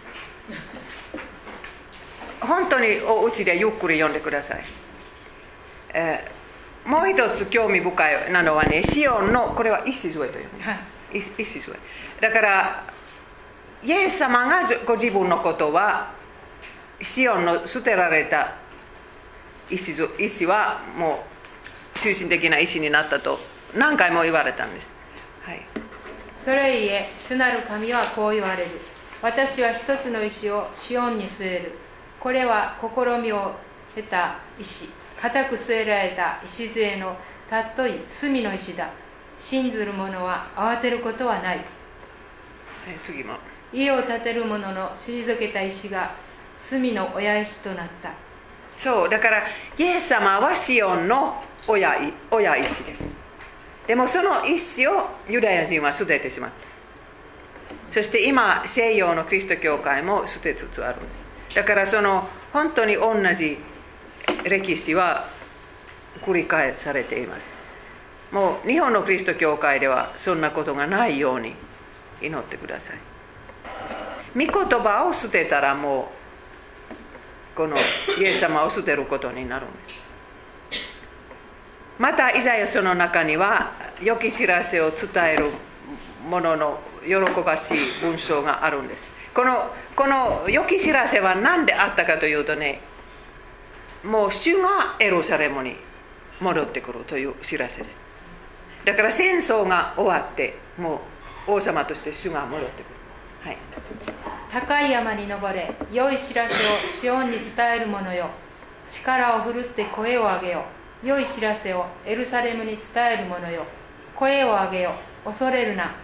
本当にお家でゆっくり読んでください、えーもう一つ興味深いなのはねシオンのこれは一子という、はい。だからイエス様がご自分のことはシオンの捨てられた石はもう中心的な石になったと何回も言われたんです、はい、それゆえ主なる神はこう言われる。私は一つの石をシオンに据える。これは試みを得た石。固く据えられた礎のたっとい隅の石だ。信ずる者は慌てることはない。はい次も。家を建てる者の退けた石が隅の親石となった。そうだからイエス様はシオンの親い親石です。でもその意思をユダヤ人は捨ててしまった。そして今西洋のキリスト教会も捨てつつあるんです。だからその本当に同じ歴史は繰り返されています。もう日本のキリスト教会ではそんなことがないように祈ってください。御言葉を捨てたらもうこのイエス様を捨てることになるんです。またイザヤ書の中には良き知らせを伝えるものの喜ばしい文章があるんです。このこの良き知らせは何であったかというとねもう主がエルサレムに戻ってくるという知らせです。だから戦争が終わってもう王様として主が戻ってくる、はい、高い山に登れ良い知らせをシオンに伝える者よ。力を振るって声を上げよ。う良い知らせをエルサレムに伝える者よ。声を上げよ。恐れるな。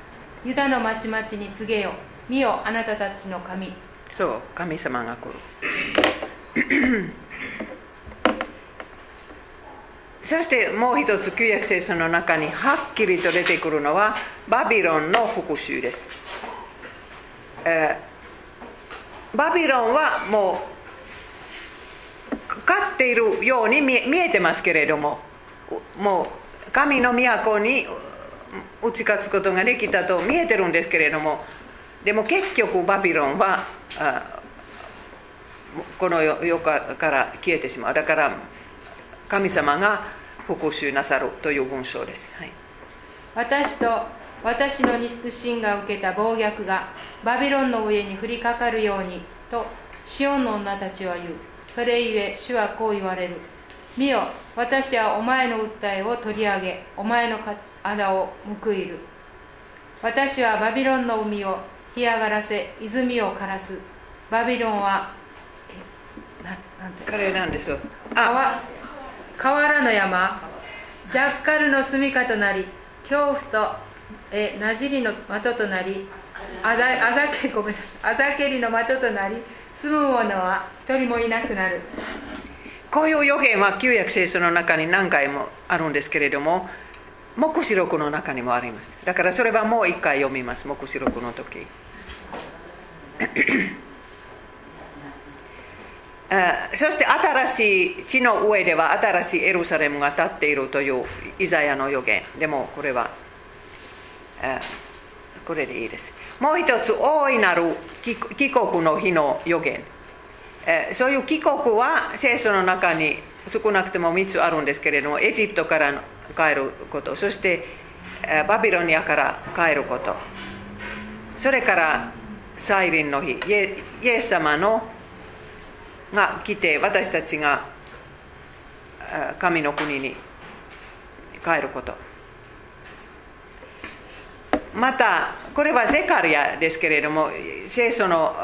ユダの町々に告げよ。見よあなたたちの神。そう神様が来る。そしてもう一つ旧約聖書の中にはっきりと出てくるのはバビロンの復讐です、えー、バビロンはもう勝っているように見えてますけれどももう神の都に打ち勝つことができたと見えてるんですけれどもでも結局バビロンはこの世から消えてしまう。だから神様が復讐なさるという文章です、はい、私と私の肉親が受けた暴虐がバビロンの上に降りかかるようにとシオンの女たちは言う。それゆえ主はこう言われる。見よ私はお前の訴えを取り上げお前の穴を報いる。私はバビロンの海を干上がらせ泉を枯らす。バビロンは彼なんですよ。あ。河原の山。ジャッカルの住みかとなり恐怖とえなじりの的となりあざあざけごめんなさい。あざけりの的となり住む者は一人もいなくなる。こういう予言は旧約聖書の中に何回もあるんですけれども黙示録の中にもあります。だからそれはもう一回読みます。黙示録の時。そして新しい地の上では新しいエルサレムが立っているというイザヤの予言。でもこれはこれでいいです。もう一つ大いなる帰国の日の予言そういう帰国は聖書の中に少なくても3つあるんですけれどもエジプトから帰ることそしてバビロニアから帰ることそれから再臨の日イエス様のが来て私たちが神の国に帰ることまたこれはゼカリアですけれども聖書の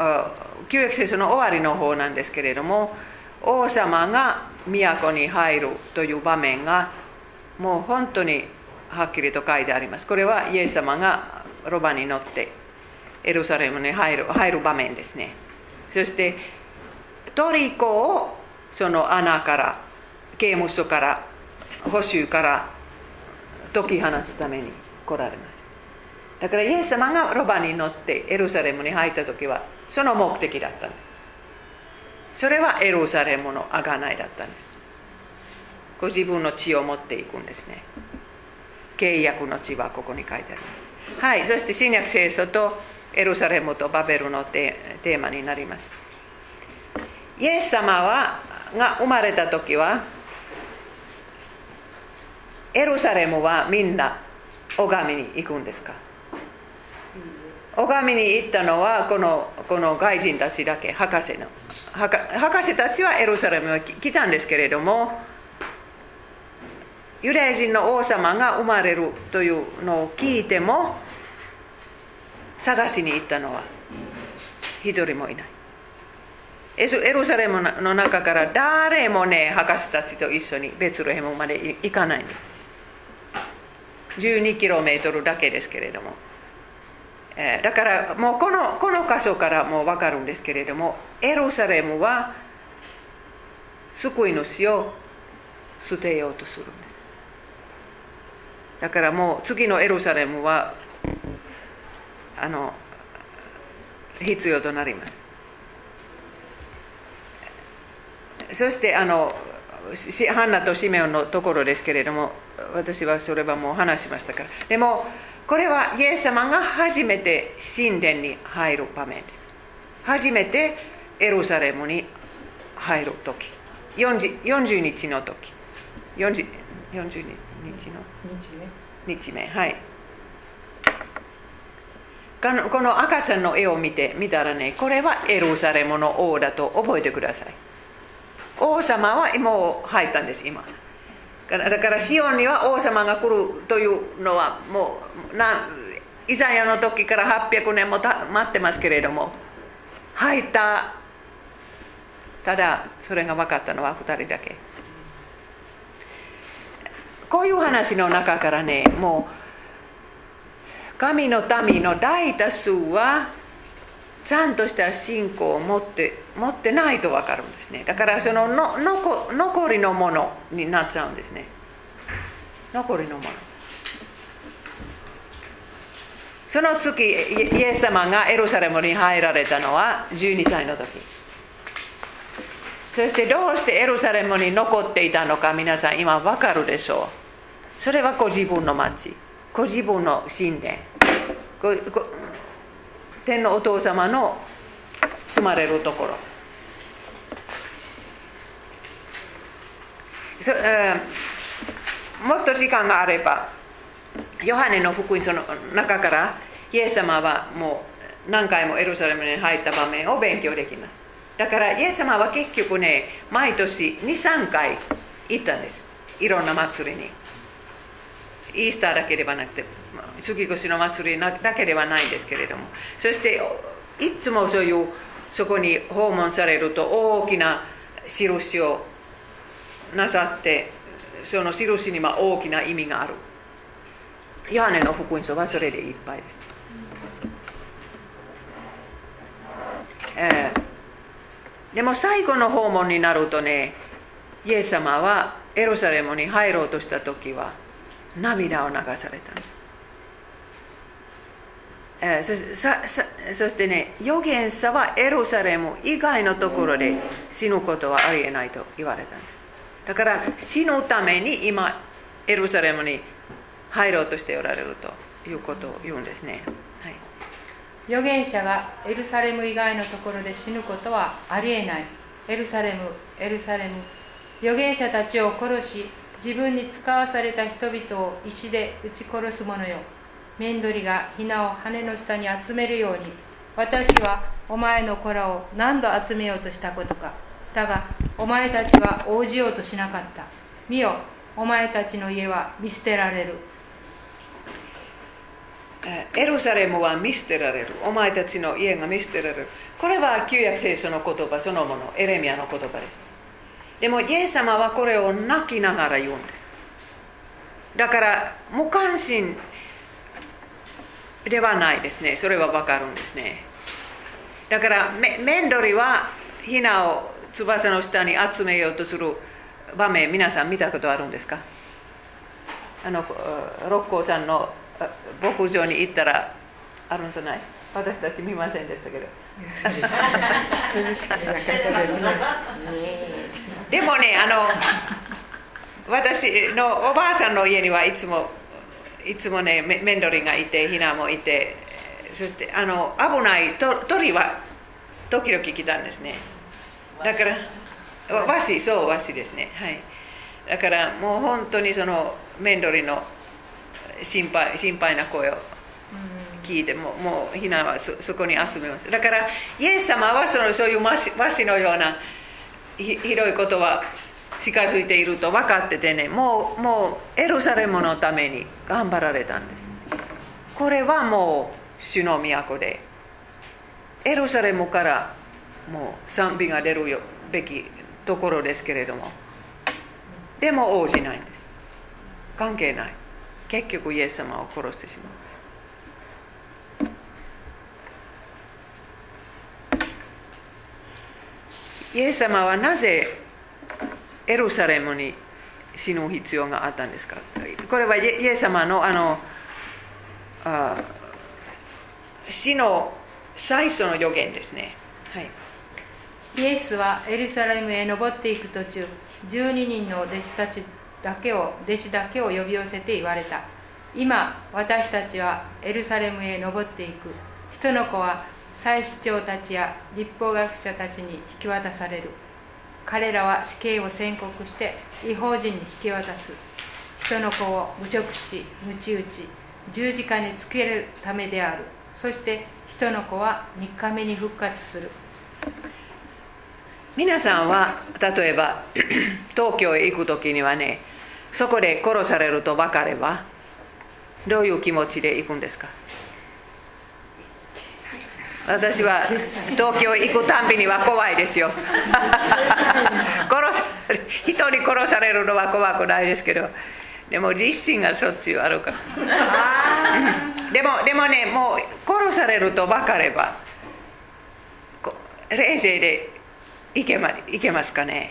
旧約聖書の終わりの方なんですけれども王様が都に入るという場面がもう本当にはっきりと書いてあります。これはイエス様がロバに乗ってエルサレムに入る入る場面ですね。そしてトリコをその穴から刑務所から補修から解き放つために来られます。だからイエス様がロバに乗ってエルサレムに入った時はその目的だったんですそれはエルサレムの贖いだったんですご自分の血を持っていくんですね。契約の血はここに書いてあります。はいそして新約聖書とエルサレムとバベルのテーマになります。イエス様はが生まれた時はエルサレムはみんな拝みに行くんですか？拝みに行ったのはこのこの外人たちだけ博士の。博士たちはエルサレムに来たんですけれどもユダヤ人の王様が生まれるというのを聞いても探しに行ったのは一人もいない。エルサレムの中から誰もね博士たちと一緒にベツレヘムまで行かないんです。12キロメートルだけですけれども、だからもうこのこの箇所からもう分かるんですけれどもエルサレムは救い主を捨てようとするんです。だからもう次のエルサレムはあの必要となります。そしてあのハンナとシメオンのところですけれども私はそれはもう話しましたから。でもこれはイエス様が初めて神殿に入る場面です。初めてエルサレムに入る時。40, 40日の時。40, 40日の。日目。はい。この赤ちゃんの絵を見て見たらねこれはエルサレムの王だと覚えてください。王様はもう入ったんです今だからシオンには王様が来るというのはもうなイザヤの時から800年もた待ってますけれども入ったただそれが分かったのは2人だけ。こういう話の中からねもう神の民の大多数はちゃんとした信仰を持って持ってないと分かるんですね。だからそのの残残りのものになっちゃうんですね。残りのもの。その月イエス様がエルサレムに入られたのは12歳の時。そしてどうしてエルサレムに残っていたのか皆さん今分かるでしょう。それはご自分の町ご自分の神殿天のお父様の住まれるところ。そ、えー、もっと時間があればヨハネの福音書の中からイエス様はもう何回もエルサレムに入った場面を勉強できます。だからイエス様は結局ね毎年23回行ったんです。いろんな祭りに。イースターだけではなくて杉越の祭りだけではないんですけれども。そしていつもそういうそこに訪問されると大きな印をなさってその印には大きな意味がある。ヨハネの福音書はそれでいっぱいです、えー、でも最後の訪問になるとねイエス様はエルサレムに入ろうとした時は涙を流されたんです。えそそしてね預言者はエルサレム以外のところで死ぬことはありえないと言われた。んですだから死ぬために今エルサレムに入ろうとしておられるということを言うんですね、はい、預言者がエルサレム以外のところで死ぬことはありえない。エルサレムエルサレム。預言者たちを殺し自分に使わされた人々を石で撃ち殺す者よ。メンドリがヒナを羽の下に集めるように私はお前の子らを何度集めようとしたことか。だがお前たちは応じようとしなかった。見よお前たちの家は見捨てられる。エルサレムは見捨てられる。お前たちの家が見捨てられる。これは旧約聖書の言葉そのものエレミアの言葉です。でもイエス様はこれを泣きながら言うんです。だから無関心ではないですね。それは分かるんですね。だからメンドリはヒナを翼の下に集めようとする場面皆さん見たことあるんですか？あの六甲さんの牧場に行ったらあるんじゃない？私たち見ませんでしたけど。でもねあの私のおばあさんの家にはいつもいつもねメンドリがいてひなもいてそしてあの危ない鳥は時々来たんですね。だから和紙。そう和紙ですね。はい。だからもう本当にそのメンドリの心配心配な声を聞いてももうひなはそそこに集めます。だからイエス様はそのそういう和紙のような広いことは近づいていると分かっててねもうもうエルサレムのために頑張られたんです。これはもう主の都でエルサレムからもう賛美が出るべきところですけれどもでも応じないんです。関係ない。結局イエス様を殺してしまう。イエス様はなぜエルサレムに死ぬ必要があったんですかこれはイエス様のあのあ死の最初の予言ですね、はい、イエスはエルサレムへ登っていく途中12人の弟子たちだけを弟子だけを呼び寄せて言われた。今私たちはエルサレムへ登っていく人の子は祭司長たちや立法学者たちに引き渡される。彼らは死刑を宣告して違法人に引き渡す。人の子を侮辱し鞭打ち十字架につけるためである。そして人の子は3日目に復活する。皆さんは例えば 東京へ行く時にはねそこで殺されると分かればどういう気持ちで行くんですか？私は東京行くたんびには怖いですよ。殺さ人に殺されるのは怖くないですけど。でも実心がしょっちゅうあるから。でもでもねもう殺されると分かれば冷静でいけまいけますかね。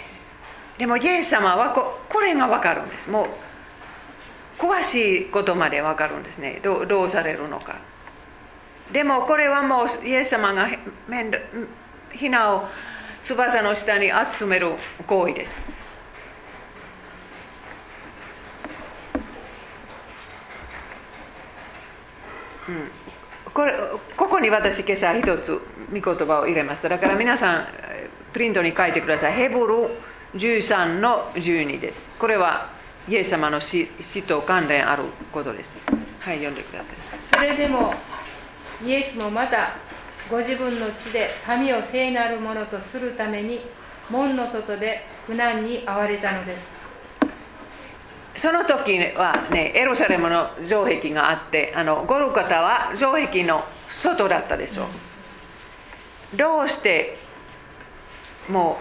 でもイエス様はここれが分かるんです。もう詳しいことまで分かるんですね。どどうされるのかでもこれはもうイエス様がひなを翼の下に集める行為です。うん、これここに私今朝一つ御言葉を入れました。だから皆さんプリントに書いてください。ヘブル13の12です。これはイエス様の死死と関連あることです。はい読んでください。それでもイエスもまたご自分の地で民を聖なるものとするために門の外で苦難に遭われたのです。その時はねエルサレムの城壁があってあのゴルカタは城壁の外だったでしょう、どうしても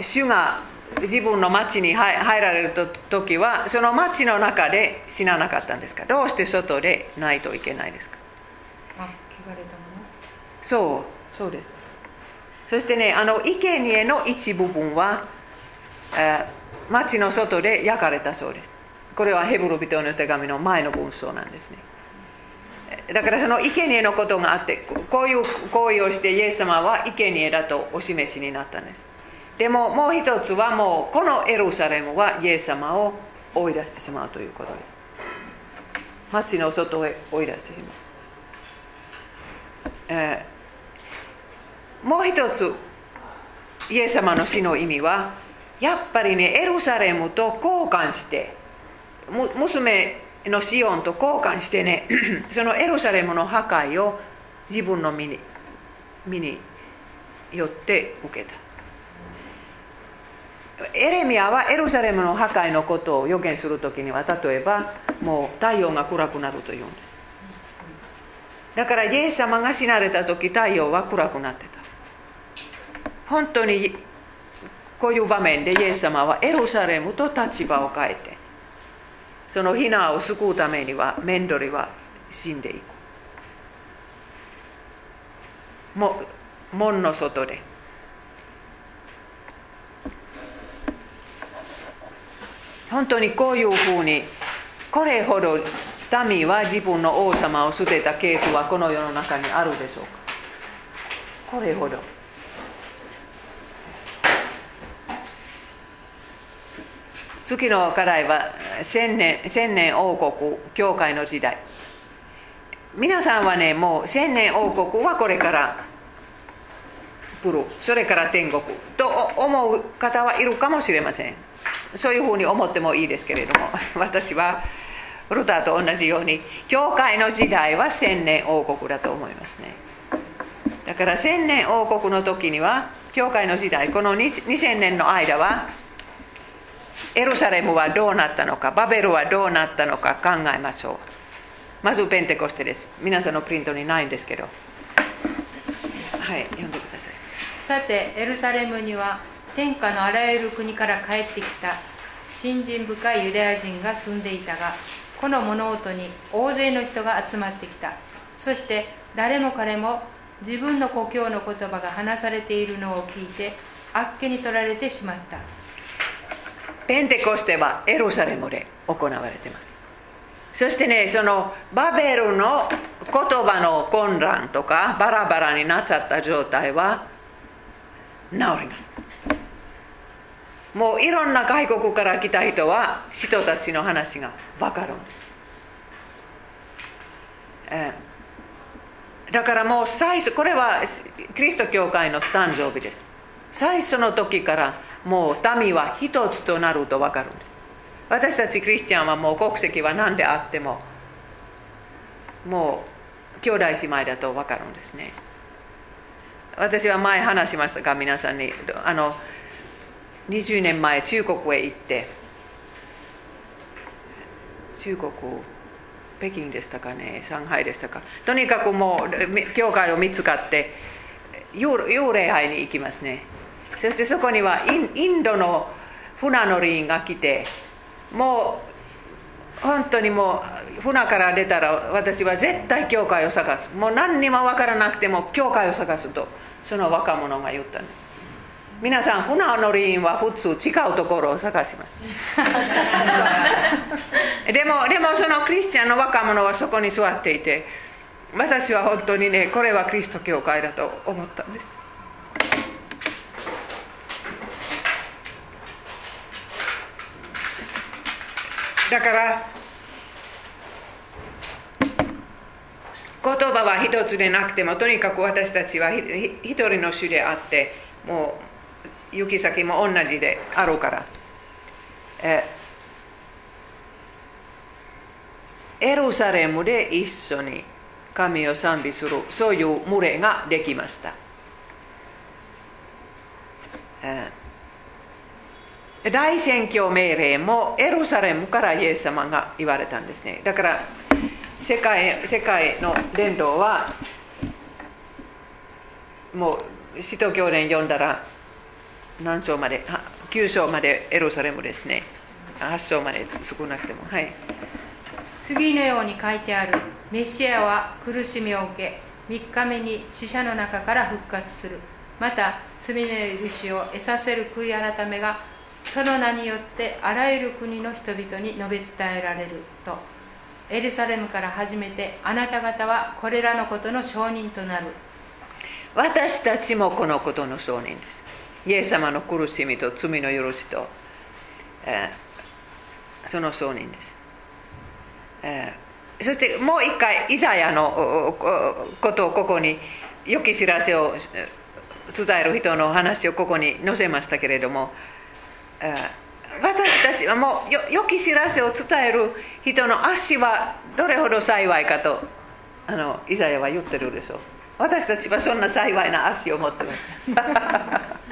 う主が自分の町に入られる時はその町の中で死ななかったんですか？どうして外でないといけないですか？れたもの？そう。そうです。そしてねあの生贄の一部分は、えー、町の外で焼かれたそうです。これはヘブル人の手紙の前の文章なんですね。だからその生贄のことがあってこういう行為をしてイエス様は生贄だとお示しになったんです。でももう一つはもうこのエルサレムはイエス様を追い出してしまうということです。町の外へ追い出してしまう、えー、もう一つイエス様の死の意味はやっぱりねエルサレムと交換して娘のシオンと交換してね そのエルサレムの破壊を自分の身に身によって受けた。エレミアはエルサレムの破壊のことを予言するときには例えばもう太陽が暗くなるというんです。だからイエス様が死なれた時太陽は暗くなってた。本当にこういう場面でイエス様はエルサレムと立場を変えてそのヒナを救うためにはメンドリは死んでいく。も門の外で。本当にこういうふうにこれほど民は自分の王様を捨てたケースはこの世の中にあるでしょうか？これほど。次の課題は千年千年王国教会の時代。皆さんはねもう千年王国はこれから来るそれから天国と思う方はいるかもしれません。そういうふうに思ってもいいですけれども私はルターと同じように教会の時代は千年王国だと思いますね。だから千年王国の時には教会の時代この2000年の間はエルサレムはどうなったのかバベルはどうなったのか考えましょう。まずペンテコステです。皆さんのプリントにないんですけど。はい読んでください。さてエルサレムには天下のあらゆる国から帰ってきた信心深いユダヤ人が住んでいたがこの物音に大勢の人が集まってきた。そして誰も彼も自分の故郷の言葉が話されているのを聞いてあっけに取られてしまった。ペンテコステはエルサレムで行われてます。そしてねそのバベルの言葉の混乱とかバラバラになっちゃった状態は治ります。もういろんな外国から来た人は人たちの話が分かるんです、だからもう最初これはキリスト教会の誕生日です。最初の時からもう民は一つとなると分かるんです。私たちクリスチャンはもう国籍は何であってももう兄弟姉妹だと分かるんですね。私は前話しましたが皆さんに。あの20年前中国へ行って。中国北京でしたかね？上海でしたか？とにかくもう教会を見つかって幽霊会に行きますね。そしてそこにはインドの船乗りが来てもう本当にもう船から出たら私は絶対教会を探す。もう何にも分からなくても教会を探すとその若者が言ったんです皆さん船乗り員は普通違うところを探します。でもでもそのクリスチャンの若者はそこに座っていて私は本当にねこれはキリスト教会だと思ったんです。だから言葉は一つでなくてもとにかく私たちは一人の主であってもう行き先も同じであるから、えエルサレムで一緒に神を賛美するそういう群れができました、え大宣教命令もエルサレムからイエス様が言われたんですねだから世界世界の伝道はもう使徒教伝読んだら何章まで9章までエルサレムですね。8章まで少なくてもはい。次のように書いてある。メシアは苦しみを受け3日目に死者の中から復活する。また罪の許しを得させる悔い改めがその名によってあらゆる国の人々に述べ伝えられる。とエルサレムから始めてあなた方はこれらのことの証人となる。私たちもこのことの証人ですイエス様の苦しみと罪の許しと、えー、その証人です、えー、そしてもう一回イザヤのことをここに良き知らせを伝える人の話をここに載せましたけれども、えー、私たちはもう良き知らせを伝える人の足はどれほど幸いかとあのイザヤは言ってるでしょう私たちはそんな幸いな足を持ってます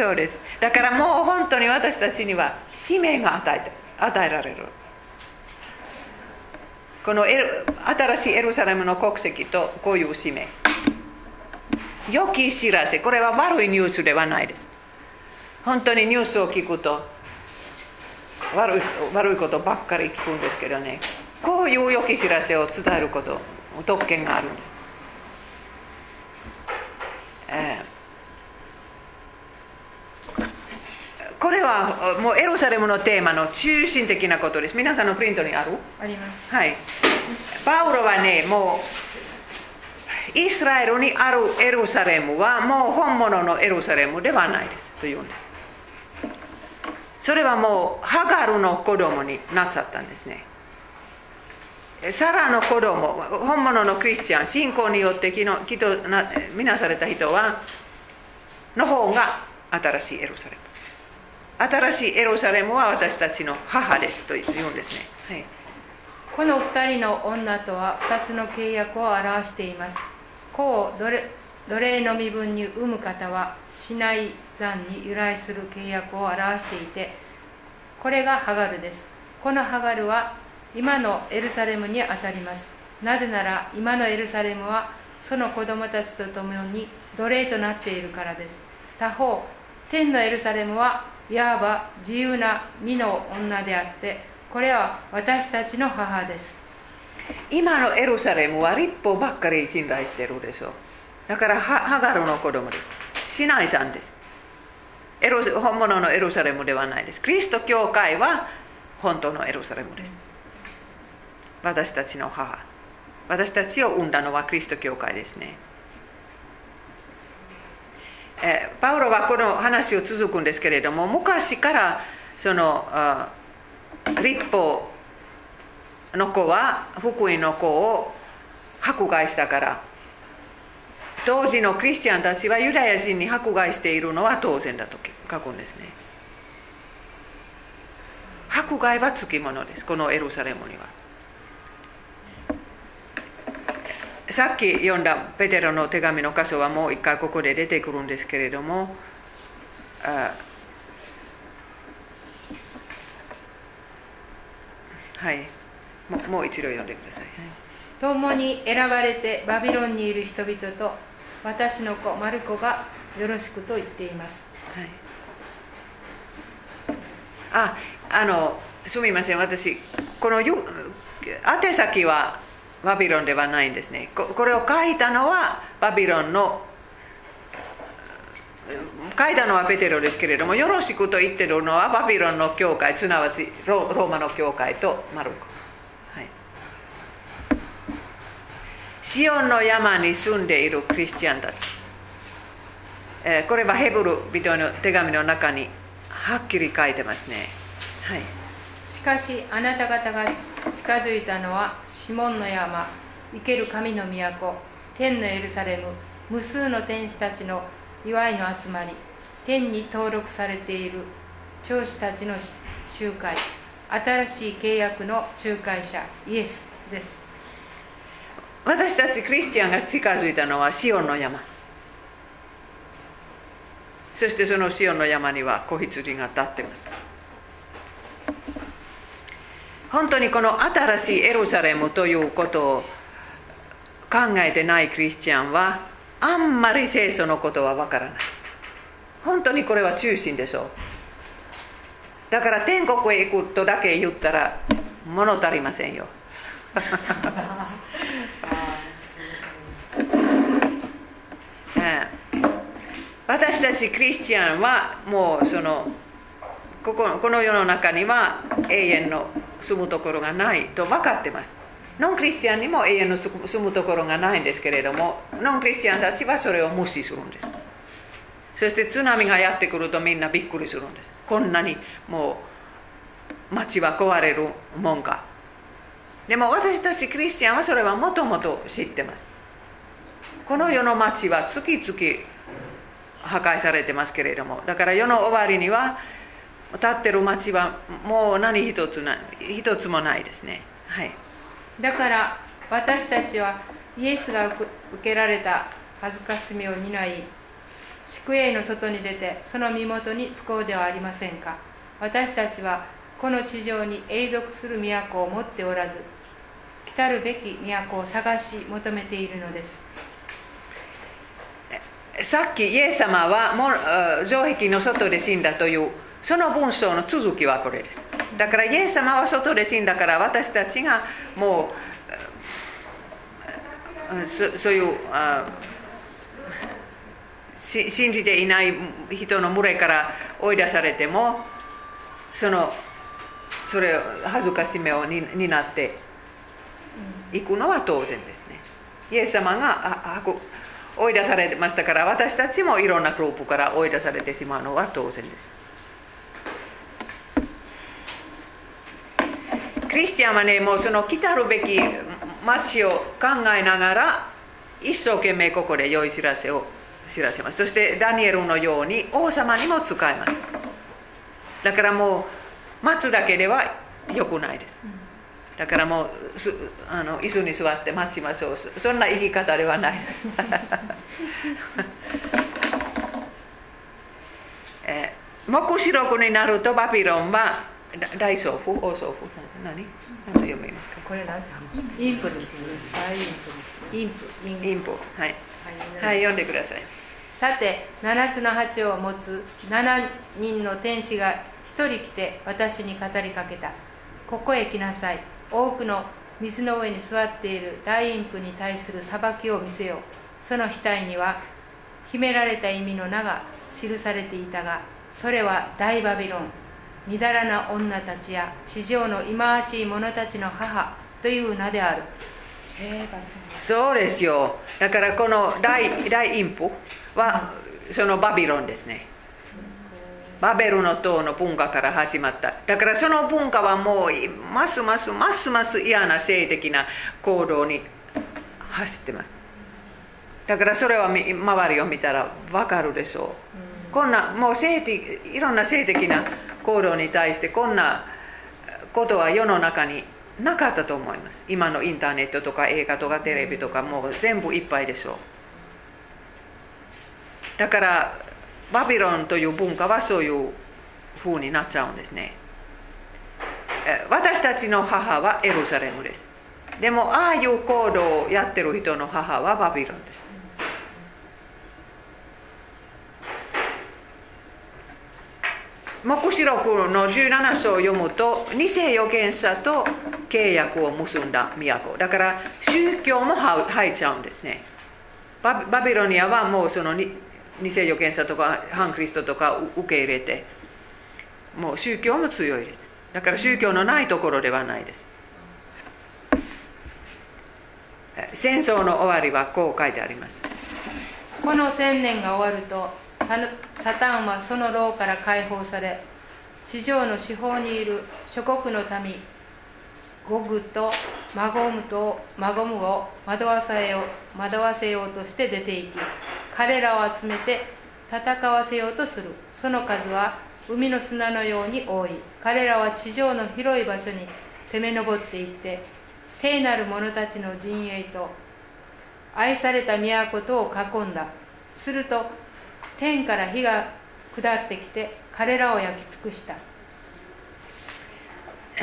そうです。だからもう本当に私たちには使命が与え与えられる。この新しいエルサレムの国籍とこういう使命。良き知らせ。これは悪いニュースではないです。本当にニュースを聞くと悪い悪いことばっかり聞くんですけどね。こういう良き知らせを伝えること特権があるんです、えーこれはもうエルサレムのテーマの中心的なことです。皆さんのプリントにある？あります。はい。パウロはね、もう、イスラエルにあるエルサレムはもう本物のエルサレムではないですというんです。それはもうハガルの子供になっちゃったんですね。サラの子供、本物のクリスチャン、信仰によってきのきとな見なされた人は、の方が新しいエルサレム。新しいエルサレムは私たちの母ですと言うんですね、はい、この2人の女とは2つの契約を表しています。子を奴隷の身分に産む方はシナイ山に由来する契約を表していてこれがハガルです。このハガルは今のエルサレムにあたります。なぜなら今のエルサレムはその子供たちと共に奴隷となっているからです。他方天のエルサレムはいわば自由な身の女であってこれは私たちの母です。今のエルサレムは立法ばっかり信頼してるでしょ。うだからハガルの子供です。シナイさんです。エル本物のエルサレムではないです。キリスト教会は本当のエルサレムです。私たちの母。私たちを生んだのはキリスト教会ですね。えパウロはこの話を続くんですけれども昔からその立法の子は福音の子を迫害したから当時のクリスチャンたちはユダヤ人に迫害しているのは当然だと書くんですね。迫害はつきものですこのエルサレムには。さっき読んだペテロの手紙の箇所はもう一回ここで出てくるんですけれどもはい。もう一度読んでください、はい。共に選ばれてバビロンにいる人々と私の子マルコがよろしくと言っています、はい、ああのすみません。私この宛先はバビロンではないんですね。これを書いたのはバビロンの書いたのはペテロですけれどもよろしくと言ってるのはバビロンの教会すなわちローマの教会とマルコ。はい。シオンの山に住んでいるクリスチャンたち、えー、これはヘブル人の手紙の中にはっきり書いてますね、はい、しかしあなた方が近づいたのはシモンの山生ける神の都天のエルサレム無数の天使たちの祝いの集まり天に登録されている長子たちの集会新しい契約の仲介者イエスです。私たちクリスチャンが近づいたのはシオンの山。そしてそのシオンの山には子羊が立ってます。本当にこの新しいエルサレムということを考えてないクリスチャンはあんまり聖書のことはわからない。本当にこれは中心でしょう。だから天国へ行くとだけ言ったら物足りませんよ。私たちクリスチャンはもうそのこここの世の中には永遠の住むところがないと分かってます。ノンクリスチャンにも永遠の住むところがないんですけれどもノンクリスチャンたちはそれを無視するんです。そして津波がやってくるとみんなびっくりするんです。こんなにもう街は壊れるもんか。でも私たちクリスチャンはそれはもともと知ってます。この世の町は月々破壊されてますけれどもだから世の終わりには立ってる町はもう何一つな一つもないですね、はい、だから私たちはイエスが受けられた恥ずかしみを担い宿営の外に出てその身元に就こうではありませんか。私たちはこの地上に永続する都を持っておらず来るべき都を探し求めているのです。さっきイエス様はもう城壁の外で死んだというその文章の続きはこれです。だからイエス様は外で死んだから私たちがもうそういう信じていない人の群れから追い出されてもそのそれを恥ずかしめを担っていくのは当然ですね。イエス様が追い出されましたから私たちもいろんなグループから追い出されてしまうのは当然です。クリスチャンはねもうその来たるべき町を考えながら一生懸命ここで良い知らせを知らせます。そしてダニエルのように王様にも使います。だからもう待つだけではよくないです、だからもうあの椅子に座って待ちましょう。そんな生き方ではない、黙示録になるとバビロンは大祖父王祖父何？何と読みますか？これ何インプですね。大インプ。ですインプ。インプはい、はい、読んでください。さて7つの鉢を持つ7人の天使が1人来て私に語りかけた。ここへ来なさい。多くの水の上に座っている大陰譜に対する裁きを見せよう。その額には秘められた意味の名が記されていたがそれは大バビロンみだらな女たちや地上の忌まわしい者たちの母という名である。そうですよ。だからこの大大インプはそのバビロンですね。バベルの塔の文化から始まった。だからその文化はもうますますますます嫌な性的な行動に走ってますだからそれは周りを見たら分かるでしょう、こんなもう性的いろんな性的な行動に対してこんなことは世の中になかったと思います。今のインターネットとか映画とかテレビとかもう全部いっぱいでしょう。だからバビロンという文化はそういう風になっちゃうんですね。え私たちの母はエルサレムです。でもああいう行動をやってる人の母はバビロンです黙示録の17章を読むと偽預言者と契約を結んだ都。だから宗教も入っちゃうんですね。バビロニアはもうそのに偽預言者とか反クリストとか受け入れてもう宗教も強いです。だから宗教のないところではないです。戦争の終わりはこう書いてあります。この千年が終わるとサタンはその牢から解放され地上の四方にいる諸国の民ゴグとマゴムとマゴムを惑わせよう惑わせようとして出ていき彼らを集めて戦わせようとする。その数は海の砂のように多い。彼らは地上の広い場所に攻め上っていって聖なる者たちの陣営と愛された都とを囲んだ。すると天から火が下ってきて彼らを焼き尽くした。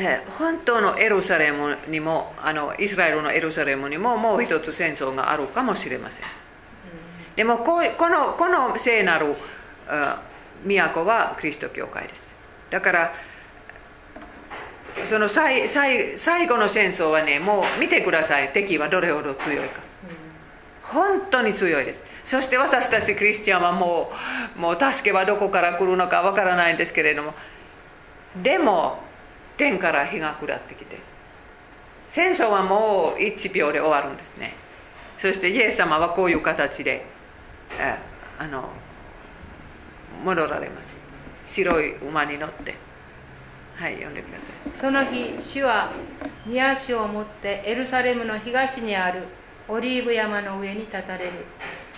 え本当のエルサレムにもあのイスラエルのエルサレムにももう一つ戦争があるかもしれません。でもこうこのこの聖なる都はキリスト教会です。だからその最最最後の戦争はねもう見てください。敵はどれほど強いか。本当に強いですそして私たちクリスチャンはもうもう助けはどこから来るのかわからないんですけれどもでも天から日が下ってきて戦争はもう1秒で終わるんですね。そしてイエス様はこういう形であの戻られます。白い馬に乗って。はい読んでください。その日主は二足を持ってエルサレムの東にあるオリーブ山の上に立たれる。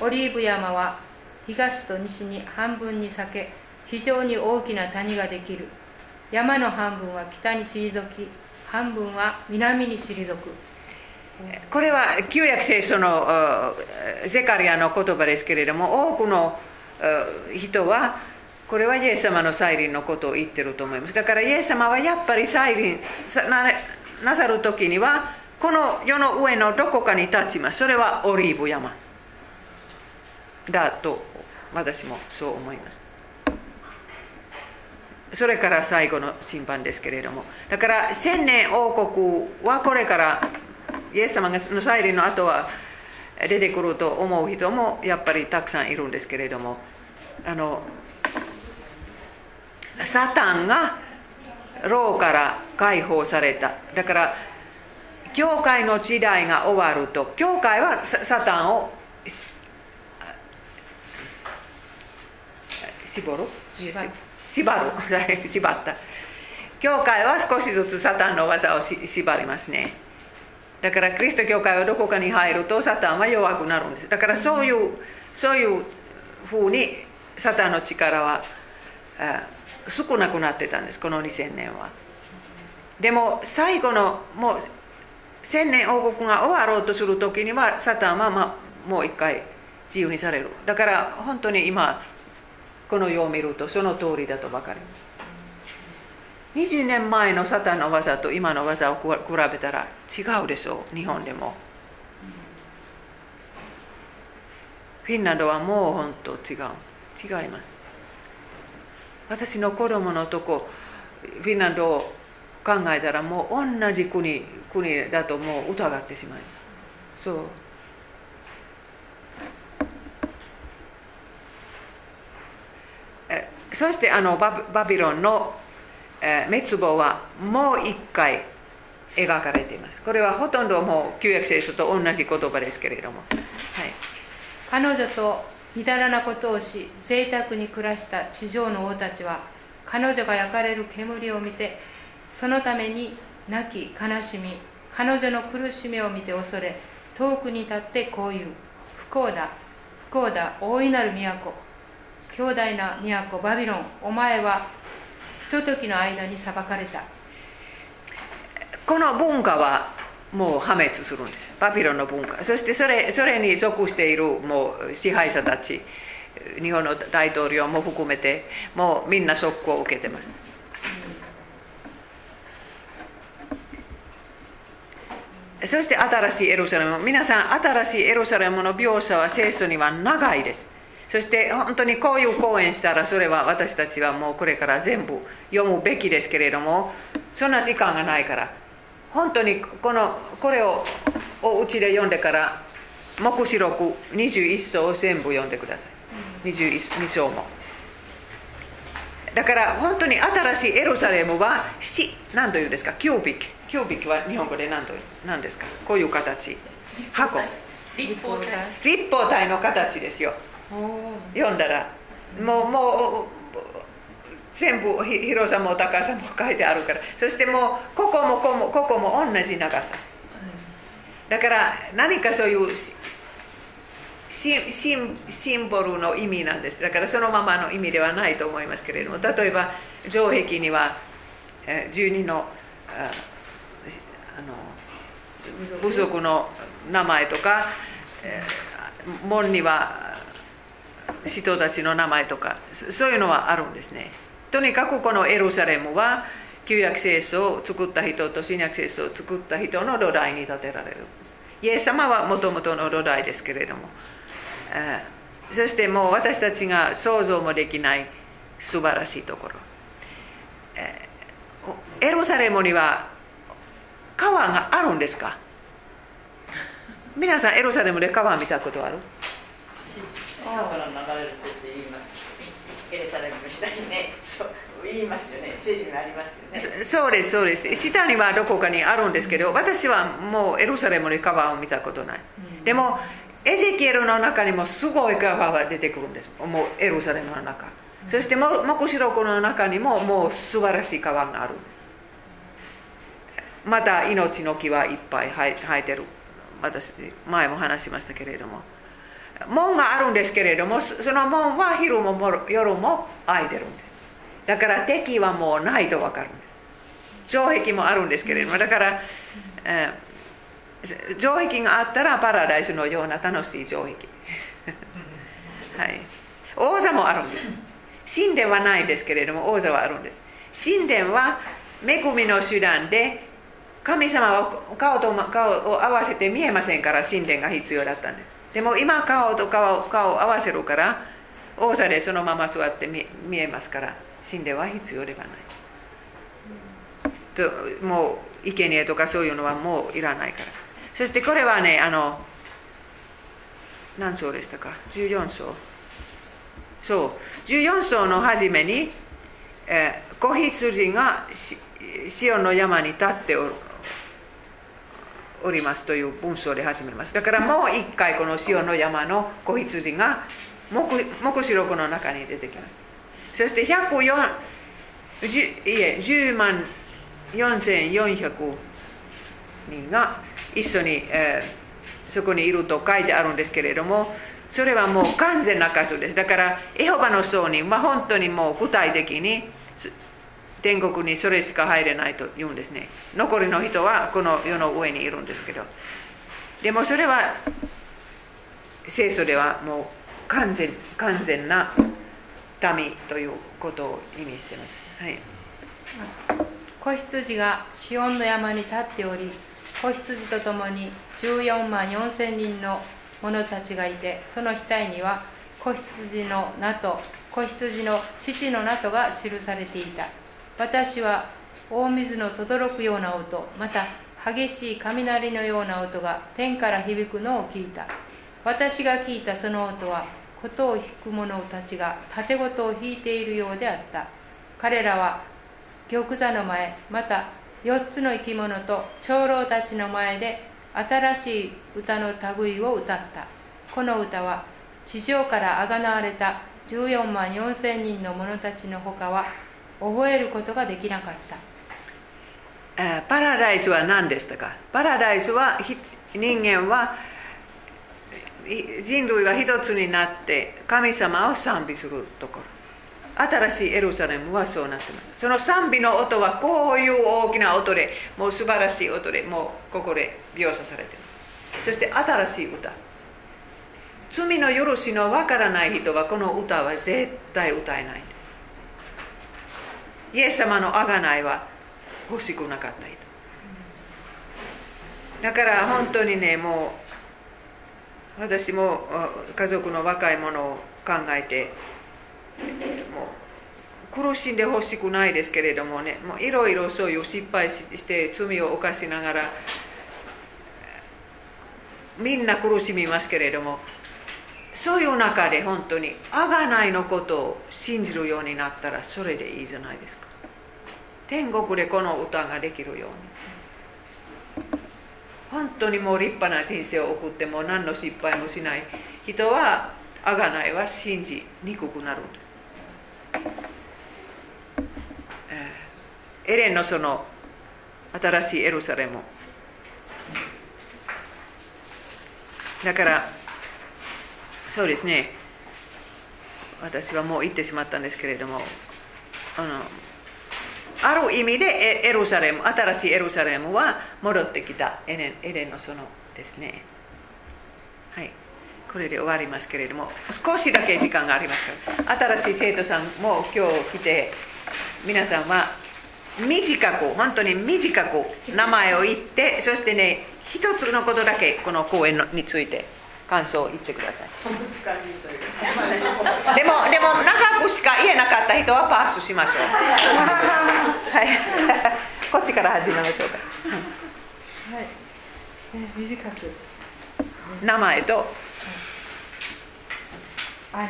オリーブ山は東と西に半分に裂け非常に大きな谷ができる。山の半分は北に退き半分は南に退く。これは旧約聖書のゼカリアの言葉ですけれども多くの人はこれはイエス様の再臨のことを言ってると思います。だからイエス様はやっぱり再臨なさる時にはこの世の上のどこかに立ちます。それはオリーブ山。だと私もそう思います。それから最後の審判ですけれども。だから千年王国はこれからイエス様の再臨の後は出てくると思う人もやっぱりたくさんいるんですけれども。あのサタンが牢から解放された。だから教会の時代が終わると教会はサタンを絞る。縛る。縛った。教会は少しずつサタンの技を縛りますね。だからキリスト教会はどこかに入るとサタンは弱くなるんです。だからそういうそういうふうにサタンの力は少なくなってたんですこの2000年は。でも最後のもう千年王国が終わろうとする時にはサタンは、まあ、もう一回自由にされる。だから本当に今この世を見るとその通りだと分かります。20年前のサタンの技と今の技を比べたら違うでしょう。日本でも。フィンランドはもう本当違う。違います。私の子供のとこフィンランドを考えたらもう同じ国国だともう疑ってしまいます。そう。そしてあのバビロンの、えー滅亡はもう一回描かれています。これはほとんどもう旧約聖書と同じ言葉ですけれども、はい、彼女とみだらなことをし贅沢に暮らした地上の王たちは彼女が焼かれる煙を見てそのために泣き悲しみ彼女の苦しみを見て恐れ遠くに立ってこういう。不幸だ不幸だ大いなる都。強大な都バビロン。お前はひとときの間に裁かれた。この文化はもう破滅するんです。バビロンの文化。そしてそれそれに属しているもう支配者たち日本の大統領も含めてもうみんなショックを受けてます。そして新しいエルサレム。皆さん新しいエルサレムの描写は聖書には長いです。そして本当にこういう講演したらそれは私たちはもうこれから全部読むべきですけれどもそんな時間がないから本当にこのこれをお家で読んでから黙示録21章を全部読んでください。22章も。だから本当に新しいエルサレムはし何というんですか？キュービック。キュービックは日本語で何と何ですか？こういう形。箱。立法体。立方体の形ですよ読んだらもうもう全部ひ広さも高さも書いてあるから。そしてもうここもここもここも同じ長さ。だから何かそういうしシシンシンボルの意味なんです。だからそのままの意味ではないと思いますけれども。例えば城壁にはえー12のああの部族の名前とか、えー門には人たちの名前とかそういうのはあるんですね。とにかくこのエルサレムは旧約聖書を作った人と新約聖書を作った人の土台に建てられる。イエス様はもともとの土台ですけれども。そしてもう私たちが想像もできない素晴らしいところ。エルサレムには川があるんですか？皆さんエルサレムで川見たことある？川から流れるって言います。エルサレムの下にね、そう。言いますよね。聖書にありますよね。そそうですそうです。下にはどこかにあるんですけど私はもうエルサレムで川を見たことない、でもエゼキエルの中にもすごい川が出てくるんです。もうエルサレムの中。そしても黙示録の中にももう素晴らしい川があるんです。また命の木はいっぱい生えてる。私前も話しましたけれども門があるんですけれどもその門は昼も夜も開いてるんです。だから敵はもうないと分かるんです。城壁もあるんですけれどもだから、えー城壁があったらパラダイスのような楽しい城壁。はい。王座もあるんです。神殿はないですけれども王座はあるんです。神殿は恵みの手段で神様は顔と顔を合わせて見えませんから神殿が必要だったんです。でも今顔と顔顔を合わせるから王座でそのまま座って見見えますから神殿は必要ではない。ともう生贄とかそういうのはもういらないから。そしてこれはねあの何章でしたか？14章。そう。14章の初めに、えー子羊がしシオンの山に立っておる。おりますという文章で始めますだからもう一回このシオンの山の子羊が黙黙示録の中に出てきますそして104いえ10万4400人が一緒に、えーそこにいると書いてあるんですけれどもそれはもう完全な数ですだからエホバの証人は本当にもう具体的に天国にそれしか入れないと言うんですね。残りの人はこの世の上にいるんですけど。でもそれは聖書ではもう完全完全な民ということを意味してます。はい。子羊がシオンの山に立っており子羊と共に14万4千人の者たちがいてその額には子羊の名と子羊の父の名とが記されていた。私は大水の轟くような音また激しい雷のような音が天から響くのを聞いた。私が聞いたその音は琴を弾く者たちが盾事を弾いているようであった。彼らは玉座の前また4つの生き物と長老たちの前で新しい歌の類を歌った。この歌は地上からあがなわれた14万4千人の者たちのほかは覚えることができなかった。あパラダイスは何でしたか？パラダイスは人間は人類が一つになって神様を賛美するところ。新しいエルサレムはそうなってます。その賛美の音はこういう大きな音でもう素晴らしい音でもうここで描写されてます。そして新しい歌。罪の許しのわからない人はこの歌は絶対歌えないんです。イエス様の贖いは欲しくなかった人。だから本当にねもう私も家族の若い者を考えてもう苦しんでほしくないですけれどもねもういろいろそういう失敗して罪を犯しながらみんな苦しみますけれどもそういう中で本当に贖いのことを信じるようになったらそれでいいじゃないですか。天国でこの歌ができるように。本当にもう立派な人生を送っても何の失敗もしない人は贖いは信じにくくなるんです。エレンのその新しいエルサレム。だからそうですね。私はもう行ってしまったんですけれどもあのある意味でエルサレム新しいエルサレムは戻ってきたエレンエレンのそのですね。はい。これで終わりますけれども少しだけ時間がありますから。新しい生徒さんも今日来て皆さんは短く本当に短く名前を言ってそしてね一つのことだけこの講演について感想を言ってください。でもでも長くしか言えなかった人はパスしましょう。はい。こっちから始めましょうか。はい、短く。名前と。あの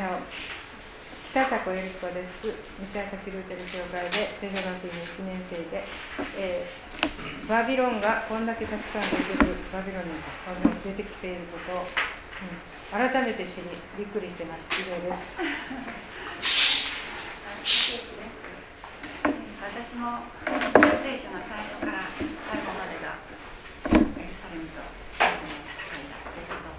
北迫由里子です。西明石ルーテル教会で聖書学院1年生で、えー、バビロンがこんだけたくさん出てくるバビロンに出てきていること改めて知りびっくりしてます。以上です。私も聖書の最初から最後までがエルサレムと戦いだっていうこと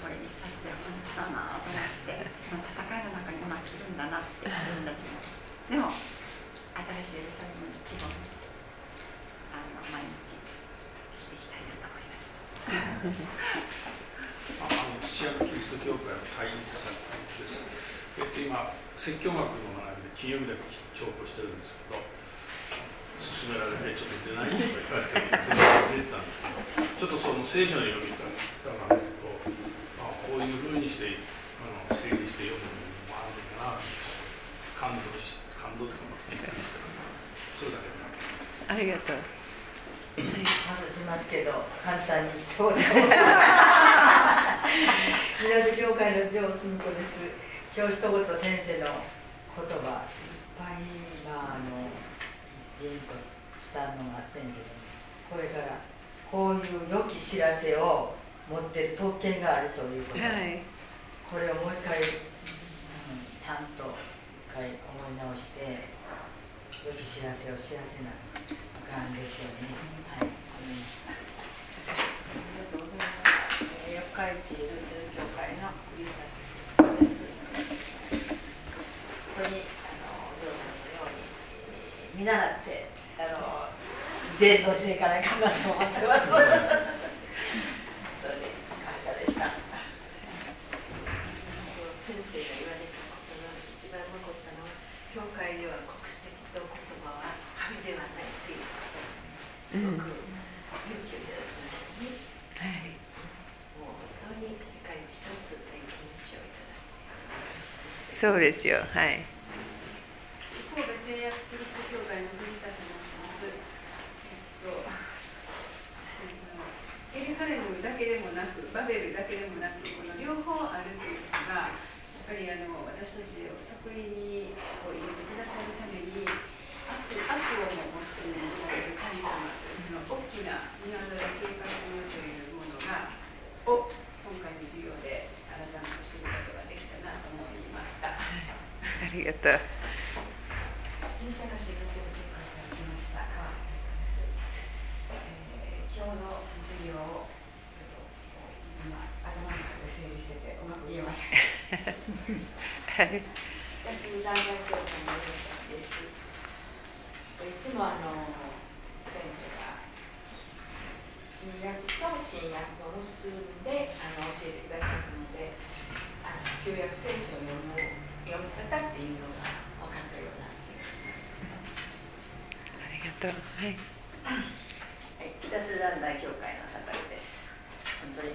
これ一冊で本当だなと思ってその戦いの中に今着るんだなって私たちもでも新しいエルサレムの希望あの毎日生きていきたいなと思いましたあの土屋キリスト教会の大作です。えっと今説教学の学びで金曜日だけ重宝してるんですけど、勧められてちょっと出ないとか言われて出てたんですけど、ちょっとその聖書の読み方なんですけど、まあ、こういうふうにしてあの整理して読むのもあるのかな感動し感動というかびっくりしてます。それだけで。ありがとう外しますけど簡単にそうで港教会の上澄子です。今日一言先生の言葉いっぱいまああのジンときたのがあったんやけどこれからこういう良き知らせを持ってる特権があるということ、はいこれをもう一回、うんちゃんと一回思い直して良き知らせを知らせなあかんですよね。はい。うんありがとうございます。えー四日市ルーテル教会のリサ節子です。本当にあのお嬢さんのように、えー見習ってあの伝道していかないかなと思ってます。本当に感謝でした。先生が言われたことの一番残ったのは、教会では国籍と言葉は神ではないっていうことすごく勇気をいただきましたね。はいもう本当に世界に一つという気持ちをいただいてそうですよはい神戸製薬キリスト教会の藤田と申します。えっと、エルサレムだけでもなく、バベルだけでもなく、この両方あるということが、やっぱりあの私たちを不足にこう入れてくださるために悪悪をも持つおられる神様というその大きな見業計画というものがを今回の授業で改めて知ることができたなと思いました。ありがとう。ギリシャの仕事を教会から来ました川田です、えー、今日の授業をちょっとこう今頭の中で整理しててうまく言えませんはい。私大学教会のギリシャですいつもあの先生が新約と新約を結んであの教えてくださるのであの旧約聖書を読む読み方っていうのが分かったような気がします。ありがと。はい。はい、北スダン大教会の酒井です。本当に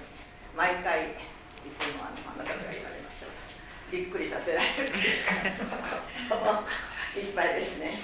毎回いつもあのあなたが言われました。びっくりさせられるっていうか、いっぱいですね。